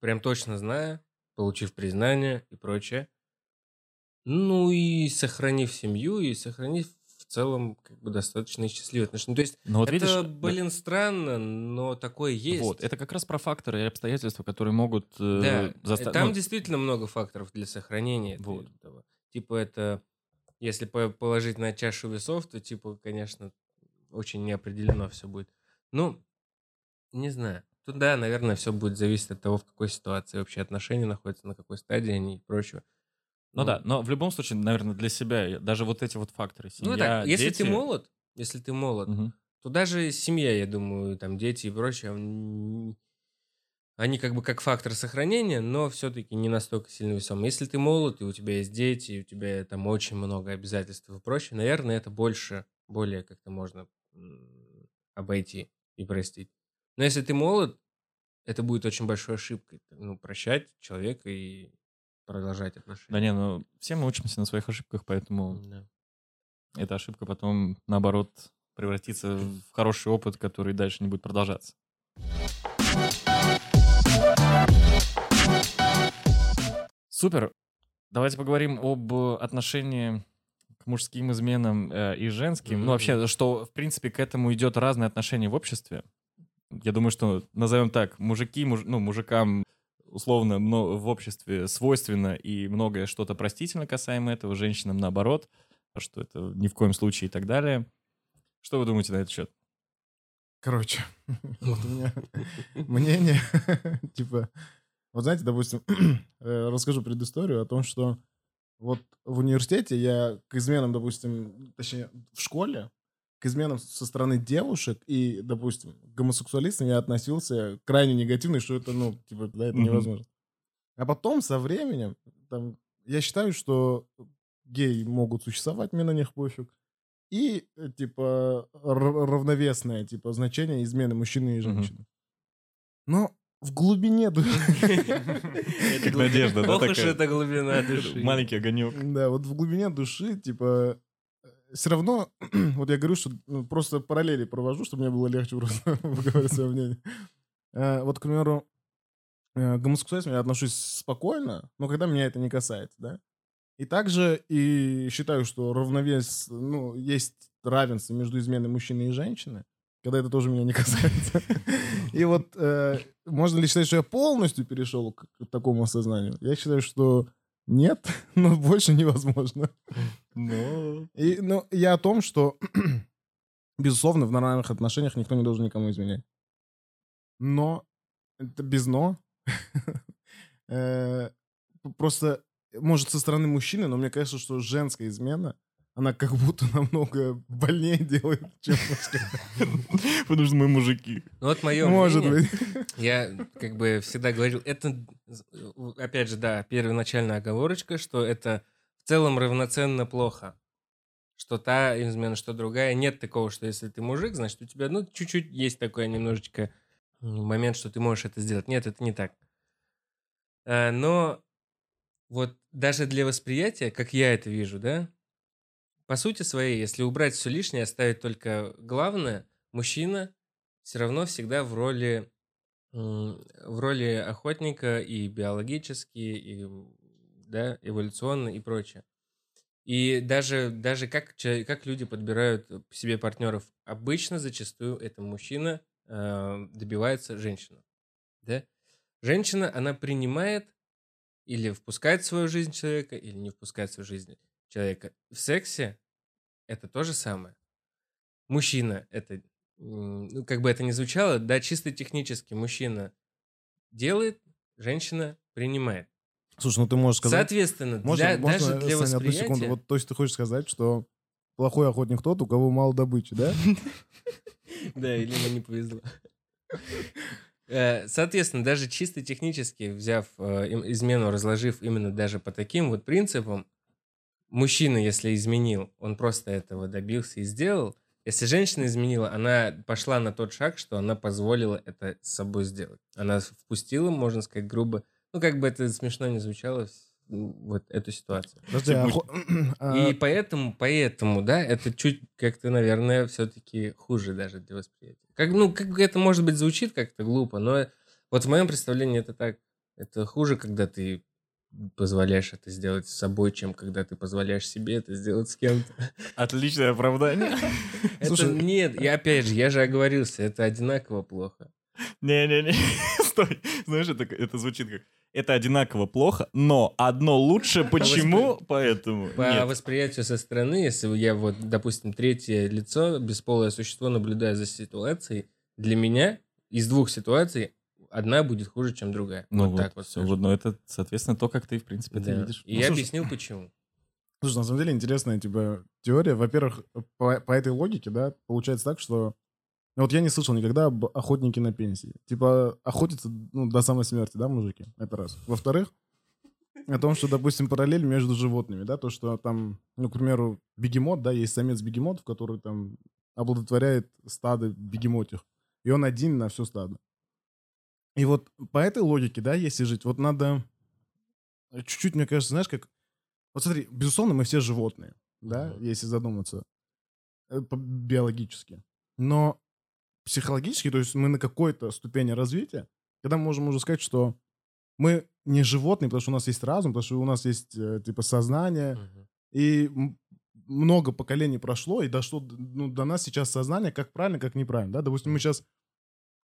прям точно зная, получив признание и прочее. Ну и сохранив семью, и сохранив в целом как бы достаточно счастливые отношения. То есть Но вот это, видишь, да, блин, странно, но такое есть. вот, это как раз про факторы и обстоятельства, которые могут э, Да, заста- там ну, действительно много факторов для сохранения Вот. этого. Типа это, если по- положить на чашу весов, то типа, конечно, очень неопределенно все будет. Ну, не знаю. Тут, да, наверное, все будет зависеть от того, в какой ситуации вообще отношения находятся, на какой стадии они и прочего. Ну да, но в любом случае, наверное, для себя даже вот эти вот факторы. Ну семья, так, если ты дети- молод, если ты молод, Мгм. то даже семья, я думаю, там дети и прочее, они как бы как фактор сохранения, но все-таки не настолько сильно весомы. Если ты молод, и у тебя есть дети, и у тебя там очень много обязательств и прочее, наверное, это больше, более как-то можно обойти и простить. Но если ты молод, это будет очень большой ошибкой. Ну, прощать человека и продолжать Да отношения. не, ну все мы учимся на своих ошибках, поэтому Да. эта ошибка потом, наоборот, превратится в хороший опыт, который дальше не будет продолжаться. Супер. Давайте поговорим об отношении к мужским изменам э, и женским. Ну, вообще, что, в принципе, к этому идет разное отношение в обществе. Я думаю, что, назовем так, мужики, муж- ну, мужикам условно мно- в обществе свойственно и многое что-то простительно касаемо этого, женщинам наоборот, что это ни в коем случае и так далее. Что вы думаете на этот счет? Короче, вот у меня мнение, типа, вот знаете, допустим, э, расскажу предысторию о том, что вот в университете я к изменам, допустим, точнее, в школе, к изменам со стороны девушек и, допустим, к гомосексуалистам я относился крайне негативно, что это, ну, типа, да, это невозможно. А потом, со временем, там, я считаю, что геи могут существовать, мне на них пофиг. И, э, типа, равновесное, типа, значение измены мужчины и женщины. Но в глубине души... Как надежда, да, Ох уж такая? эта глубина души. Маленький огонек. Да, вот в глубине души, типа, все равно, вот я говорю, что ну, просто параллели провожу, чтобы мне было легче просто выговорить свое мнение. Э, Вот, к примеру, э, к гомосексуализму я отношусь спокойно, но когда меня это не касается, да. И также и считаю, что равновес, ну, есть равенство между изменой мужчины и женщины, когда это тоже меня не касается. И вот э, можно ли считать, что я полностью перешел к, к такому осознанию? Я считаю, что нет, но больше невозможно. И, ну, я о том, что, безусловно, в нормальных отношениях никто не должен никому изменять. Но, это без но. Э, Просто, может, со стороны мужчины, но мне кажется, что женская измена, она как будто намного больнее делает, чем мужская. потому что мы мужики. Ну вот мое Может мнение, быть. я как бы всегда говорил, это, опять же, да, первоначальная оговорочка, что это в целом равноценно плохо. Что та измена, что другая. Нет такого, что если ты мужик, значит, у тебя, ну, чуть-чуть есть такой немножечко момент, что ты можешь это сделать. Нет, это не так. А, Но вот даже для восприятия, как я это вижу, да, по сути своей, если убрать все лишнее, оставить только главное, мужчина все равно всегда в роли в роли охотника и биологически, и да, эволюционно и прочее. И даже, даже как, как люди подбирают себе партнеров, обычно зачастую это мужчина э, добивается женщину. Да? Женщина, она принимает или впускает в свою жизнь человека, или не впускает в свою жизнь человека. В сексе это то же самое. Мужчина это, ну, как бы это ни звучало, да, чисто технически мужчина делает, женщина принимает. Слушай, ну ты можешь сказать... Соответственно, Можно, для- можно, даже для Саня, одну восприятия... секунду. Вот, то есть ты хочешь сказать, что плохой охотник тот, у кого мало добычи, да? Да, или ему не повезло. Э, Соответственно, даже чисто технически, взяв э, измену, разложив именно даже по таким вот принципам, мужчина, если изменил, он просто этого добился и сделал. Если женщина изменила, она пошла на тот шаг, что она позволила это с собой сделать. Она впустила, можно сказать, грубо, ну, как бы это смешно не звучало, вот эту ситуацию. Подожди, а а, И поэтому, поэтому, да, это чуть как-то, наверное, все-таки хуже даже для восприятия. Как, ну, как это, может быть, звучит как-то глупо, но вот в моем представлении это так. Это хуже, когда ты позволяешь это сделать с собой, чем когда ты позволяешь себе это сделать с кем-то. Отличное оправдание. Это Слушай, нет, и опять же, я же оговорился, это одинаково плохо. Не-не-не, стой. Знаешь, это, это звучит как... Это одинаково плохо, но одно лучше. Почему? Поэтому. По Нет. восприятию со стороны, если я вот, допустим, третье лицо, бесполое существо, наблюдаю за ситуацией, для меня из двух ситуаций одна будет хуже, чем другая. Ну вот, вот, так вот. скажем. вот, но это, соответственно, то, как ты, в принципе, это Да. видишь. И Ну, я слушай, объяснил, почему. Слушай, на самом деле интересная типа теория. Во-первых, по, по этой логике, да, получается так, что ну, вот я не слышал никогда об охотнике на пенсии. Типа охотятся ну, до самой смерти, да, мужики? Это раз. Во-вторых, о том, что, допустим, параллель между животными, да, то, что там, ну, к примеру, бегемот, да, есть самец бегемотов, который там оплодотворяет стадо бегемотих, и он один на все стадо. И вот по этой логике, да, если жить, вот надо чуть-чуть, мне кажется, знаешь, как... Вот смотри, безусловно, мы все животные, да, Мгм. если задуматься, э, биологически. Но психологически, то есть мы на какой-то ступени развития, когда мы можем уже сказать, что мы не животные, потому что у нас есть разум, потому что у нас есть, э, типа, сознание, Мгм. и много поколений прошло, и дошло ну, до нас сейчас сознание, как правильно, как неправильно, да, допустим, мы сейчас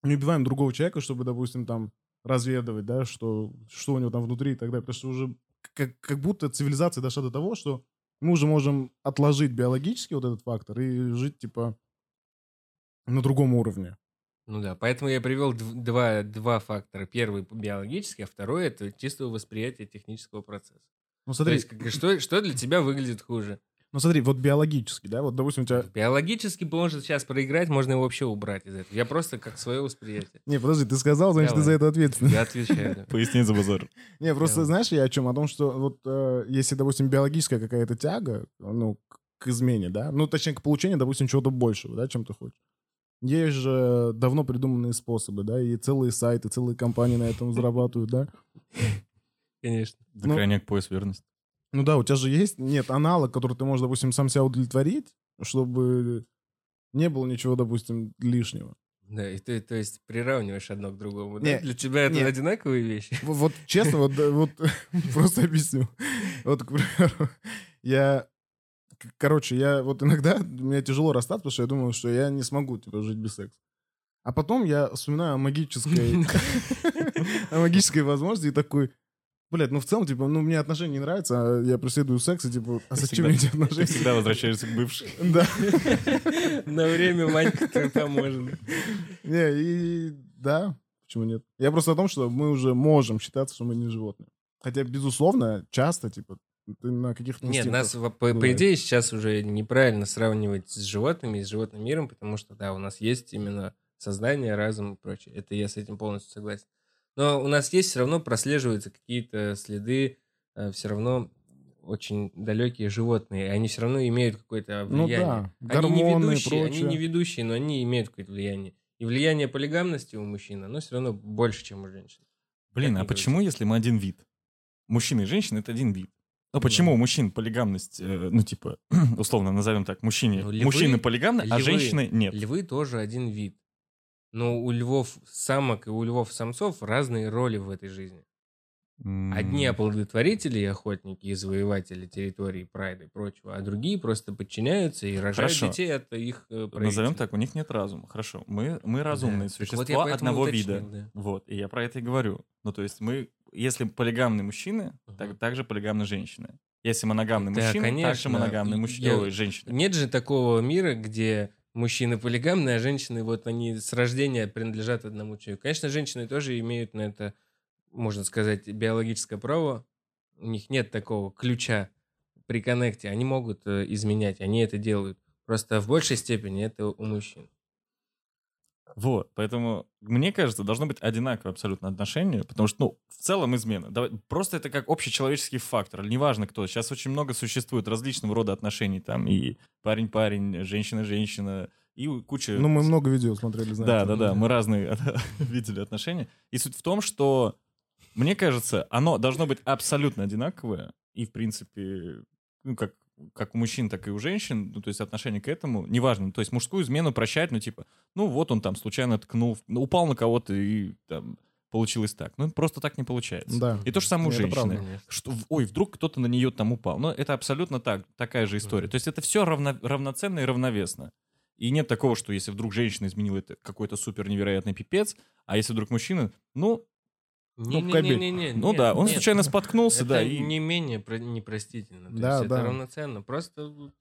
не убиваем другого человека, чтобы, допустим, там, разведывать, да, что, что у него там внутри и так далее, потому что уже как, как будто цивилизация дошла до того, что мы уже можем отложить биологически вот этот фактор и жить, типа, на другом уровне. Ну да, поэтому я привел дв- два, два фактора. Первый биологический, а второй это чистое восприятие технического процесса. Ну, То смотри, есть, как- что, что для тебя выглядит хуже? Ну, смотри, вот биологически, да, вот, допустим, у тебя... Биологически может сейчас проиграть, можно его вообще убрать из этого. Я просто как свое восприятие. Не, подожди, ты сказал, значит, ты Давай. за это ответственный. Я отвечаю. да. Поясни за базар. Не, просто Давай. знаешь, я о чем? О том, что вот э, если, допустим, биологическая какая-то тяга, ну, к, измене, да, ну, точнее, к получению, допустим, чего-то большего, да, чем ты хочешь. Есть же давно придуманные способы, да, и целые сайты, целые компании на этом зарабатывают, да. Конечно. За Ну- крайняк пояс верности. Ну да, у тебя же есть, нет, аналог, который ты можешь, допустим, сам себя удовлетворить, чтобы не было ничего, допустим, лишнего. Да, и ты, то есть, приравниваешь одно к другому. да? Не, Для тебя это не. одинаковые вещи? Вот, вот честно, вот, да, вот просто объясню. Вот, к примеру, я... Короче, я вот иногда, мне тяжело расстаться, потому что я думаю, что я не смогу, типа, жить без секса. А потом я вспоминаю о магической... о магической возможности и такой... Блядь, ну в целом, типа, ну мне отношения не нравятся, а я преследую секс, и типа, а Ты зачем мне эти Ты отношения? всегда возвращаешься к бывшей. Да. На время Манька тебе поможет. Не, и да, почему нет? Я просто о том, что мы уже можем считаться, что мы не животные. Хотя, безусловно, часто, типа, ты на каких-то Нет, нас, по, по идее, сейчас уже неправильно сравнивать с животными и с животным миром, потому что, да, у нас есть именно сознание, разум и прочее. Это я с этим полностью согласен. Но у нас есть все равно прослеживаются какие-то следы, все равно очень далекие животные, и они все равно имеют какое-то Ну влияние. да, они не гормоны ведущие, они не ведущие, но они имеют какое-то влияние. И влияние полигамности у мужчин, оно все равно больше, чем у женщин. Блин, Как а почему, если мы один вид? Мужчина и женщина — это один вид. Ну почему у мужчин полигамность, э, ну типа, условно назовем так, мужчине, Ну, львы- мужчины полигамны, а львы- женщины нет. Львы тоже один вид. Но у львов самок и у львов самцов разные роли в этой жизни. Одни оплодотворители и охотники, и завоеватели территории, прайда и прочего, а другие просто подчиняются и рожают Хорошо. детей от их э, Назовем так, у них нет разума. Хорошо, мы, мы разумные Да. Так существа вот одного уточнил, вида. да. Вот, и я про это и говорю. Ну, то есть мы, если полигамные мужчины, так, Мгм. также полигамные женщины. Если моногамный Да, мужчина, также конечно. моногамный И- мужчина, я- женщина. Нет же такого мира, где мужчины полигамные, а женщины, вот они с рождения принадлежат одному человеку. Конечно, женщины тоже имеют на это, можно сказать, биологическое право. У них нет такого ключа при коннекте. Они могут э, изменять, они это делают. Просто в большей степени это у мужчин. Вот, поэтому, мне кажется, должно быть одинаковое абсолютно отношение, потому что, ну, в целом измена. Давай, просто это как общечеловеческий фактор, неважно кто. Сейчас очень много существует различного рода отношений, там и парень-парень, женщина-женщина, и куча... Ну, мы много видео смотрели, знаете. да, да, да. мы разные видели отношения. И суть в том, что, мне кажется, оно должно быть абсолютно одинаковое, и, в принципе, ну, как, как у мужчин, так и у женщин, ну, то есть отношение к этому, неважно, то есть мужскую измену прощать, ну, типа, ну, вот он там случайно ткнул, ну, упал на кого-то и там получилось так. Ну, просто так не получается. Да. И то же самое у женщины. Что, ой, вдруг кто-то на нее там упал. Но это абсолютно так, такая же история. То есть это все равно, равноценно и равновесно. И нет такого, что если вдруг женщина изменила это какой-то супер невероятный пипец, а если вдруг мужчина, ну, Не-не-не-не-не. ну нет, да, он нет. случайно споткнулся, Это да, и... не менее про- непростительно. То Да, есть да. это равноценно. Просто вот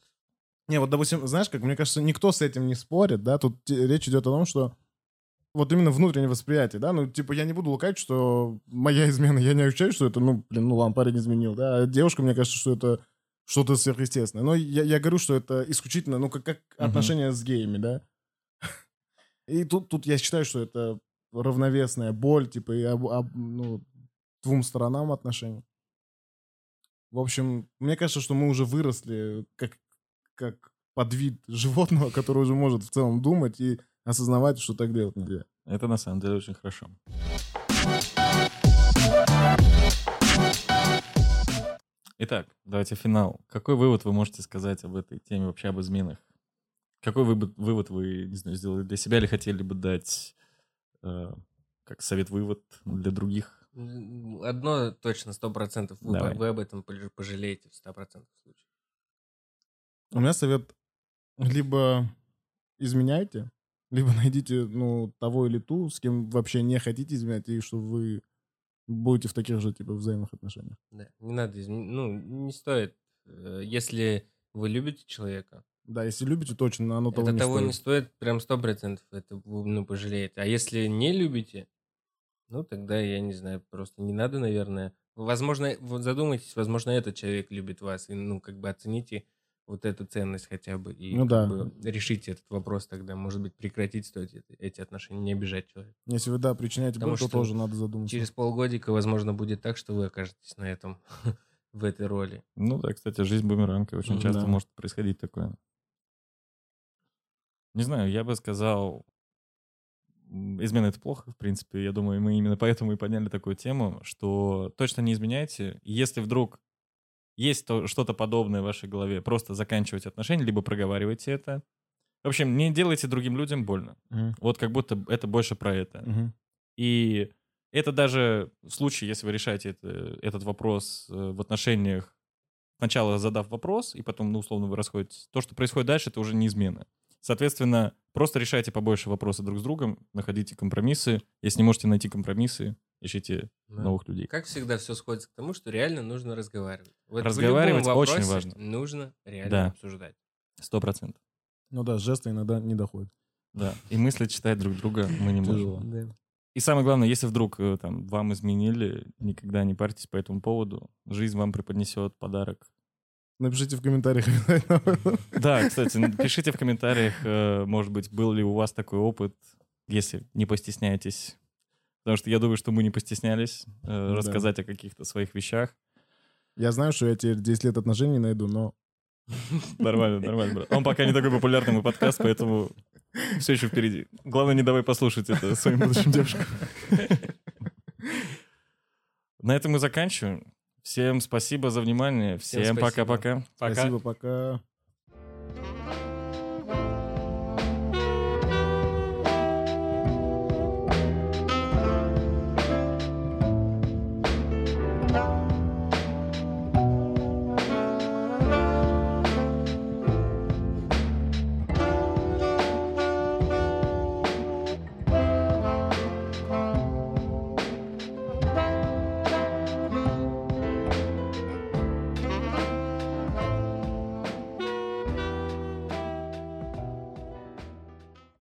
Не, вот, допустим, знаешь, как мне кажется, никто с этим не спорит, да, тут речь идет о том, что вот именно внутреннее восприятие, да, ну, типа, я не буду лукать, что моя измена, я не ощущаю, что это, ну, блин, ну, ладно, парень изменил, да, а девушка, мне кажется, что это что-то сверхъестественное. Но я, я говорю, что это исключительно, ну, как, как Мгм. отношения с геями, да. И тут, тут я считаю, что это равновесная боль, типа, и об- об- ну, двум сторонам отношений. В общем, мне кажется, что мы уже выросли как, как подвид животного, который уже может в целом думать и осознавать, что так делать нельзя. Это на самом деле очень хорошо. Итак, давайте финал. Какой вывод вы можете сказать об этой теме, вообще об изменах? Какой вывод, вывод вы, не знаю, сделали для себя или хотели бы дать как совет-вывод для других? одно точно, сто процентов. Вы, Давай. вы об этом пож- пожалеете в ста процентов случаев. У меня совет либо изменяйте, либо найдите, ну, того или ту, с кем вообще не хотите изменять, и что вы будете в таких же, типа, взаимных отношениях. Да, не надо измен- Ну, не стоит. Э, Если вы любите человека, Да, если любите, точно, оно того это не того стоит. не стоит прям сто процентов. Это вы, ну, пожалеете. А если не любите, ну, тогда, я не знаю, просто не надо, наверное. Возможно, вот задумайтесь, возможно, этот человек любит вас, и, ну, как бы оцените вот эту ценность хотя бы, и Ну да. бы решите этот вопрос тогда. Может быть, прекратить стоит эти, эти отношения, не обижать человека. Если вы, да, причиняете Потому боль, то что тоже надо задуматься. Через полгодика, возможно, будет так, что вы окажетесь на этом, в этой роли. Ну да, кстати, жизнь бумеранг, и очень часто может происходить такое. Не знаю, я бы сказал, измена это плохо, в принципе. Я думаю, мы именно поэтому и подняли такую тему, что точно не изменяйте. Если вдруг есть то, что-то подобное в вашей голове, просто заканчивайте отношения, либо проговаривайте это. В общем, не делайте другим людям больно. Мгм. Вот как будто это больше про это. Мгм. И это даже в случае, если вы решаете это- этот вопрос э, в отношениях, сначала задав вопрос, и потом, ну, условно, вы расходитесь, то, что происходит дальше, это уже не измена. Соответственно, просто решайте побольше вопросы друг с другом, находите компромиссы. Если не можете найти компромиссы, ищите Да. новых людей. Как всегда, все сходится к тому, что реально нужно разговаривать. Вот в Разговаривать любом очень важно. Нужно реально Да. обсуждать. Сто процентов. Ну да, жесты иногда не доходят. Да. И мысли читать друг друга мы не можем. И самое главное, если вдруг э, там вам изменили, никогда не парьтесь по этому поводу. Жизнь вам преподнесет подарок Напишите в комментариях. Да, кстати, пишите в комментариях, э, может быть, был ли у вас такой опыт, если не постесняетесь. Потому что я думаю, что мы не постеснялись э, Да. рассказать о каких-то своих вещах. Я знаю, что я теперь 10 лет отношений найду, но Нормально, нормально, брат. Он пока не такой популярный мой подкаст, поэтому все еще впереди. Главное, не давай послушать это своим будущим девушкам. На этом мы заканчиваем. Всем спасибо за внимание. Всем пока-пока. Пока. спасибо, пока.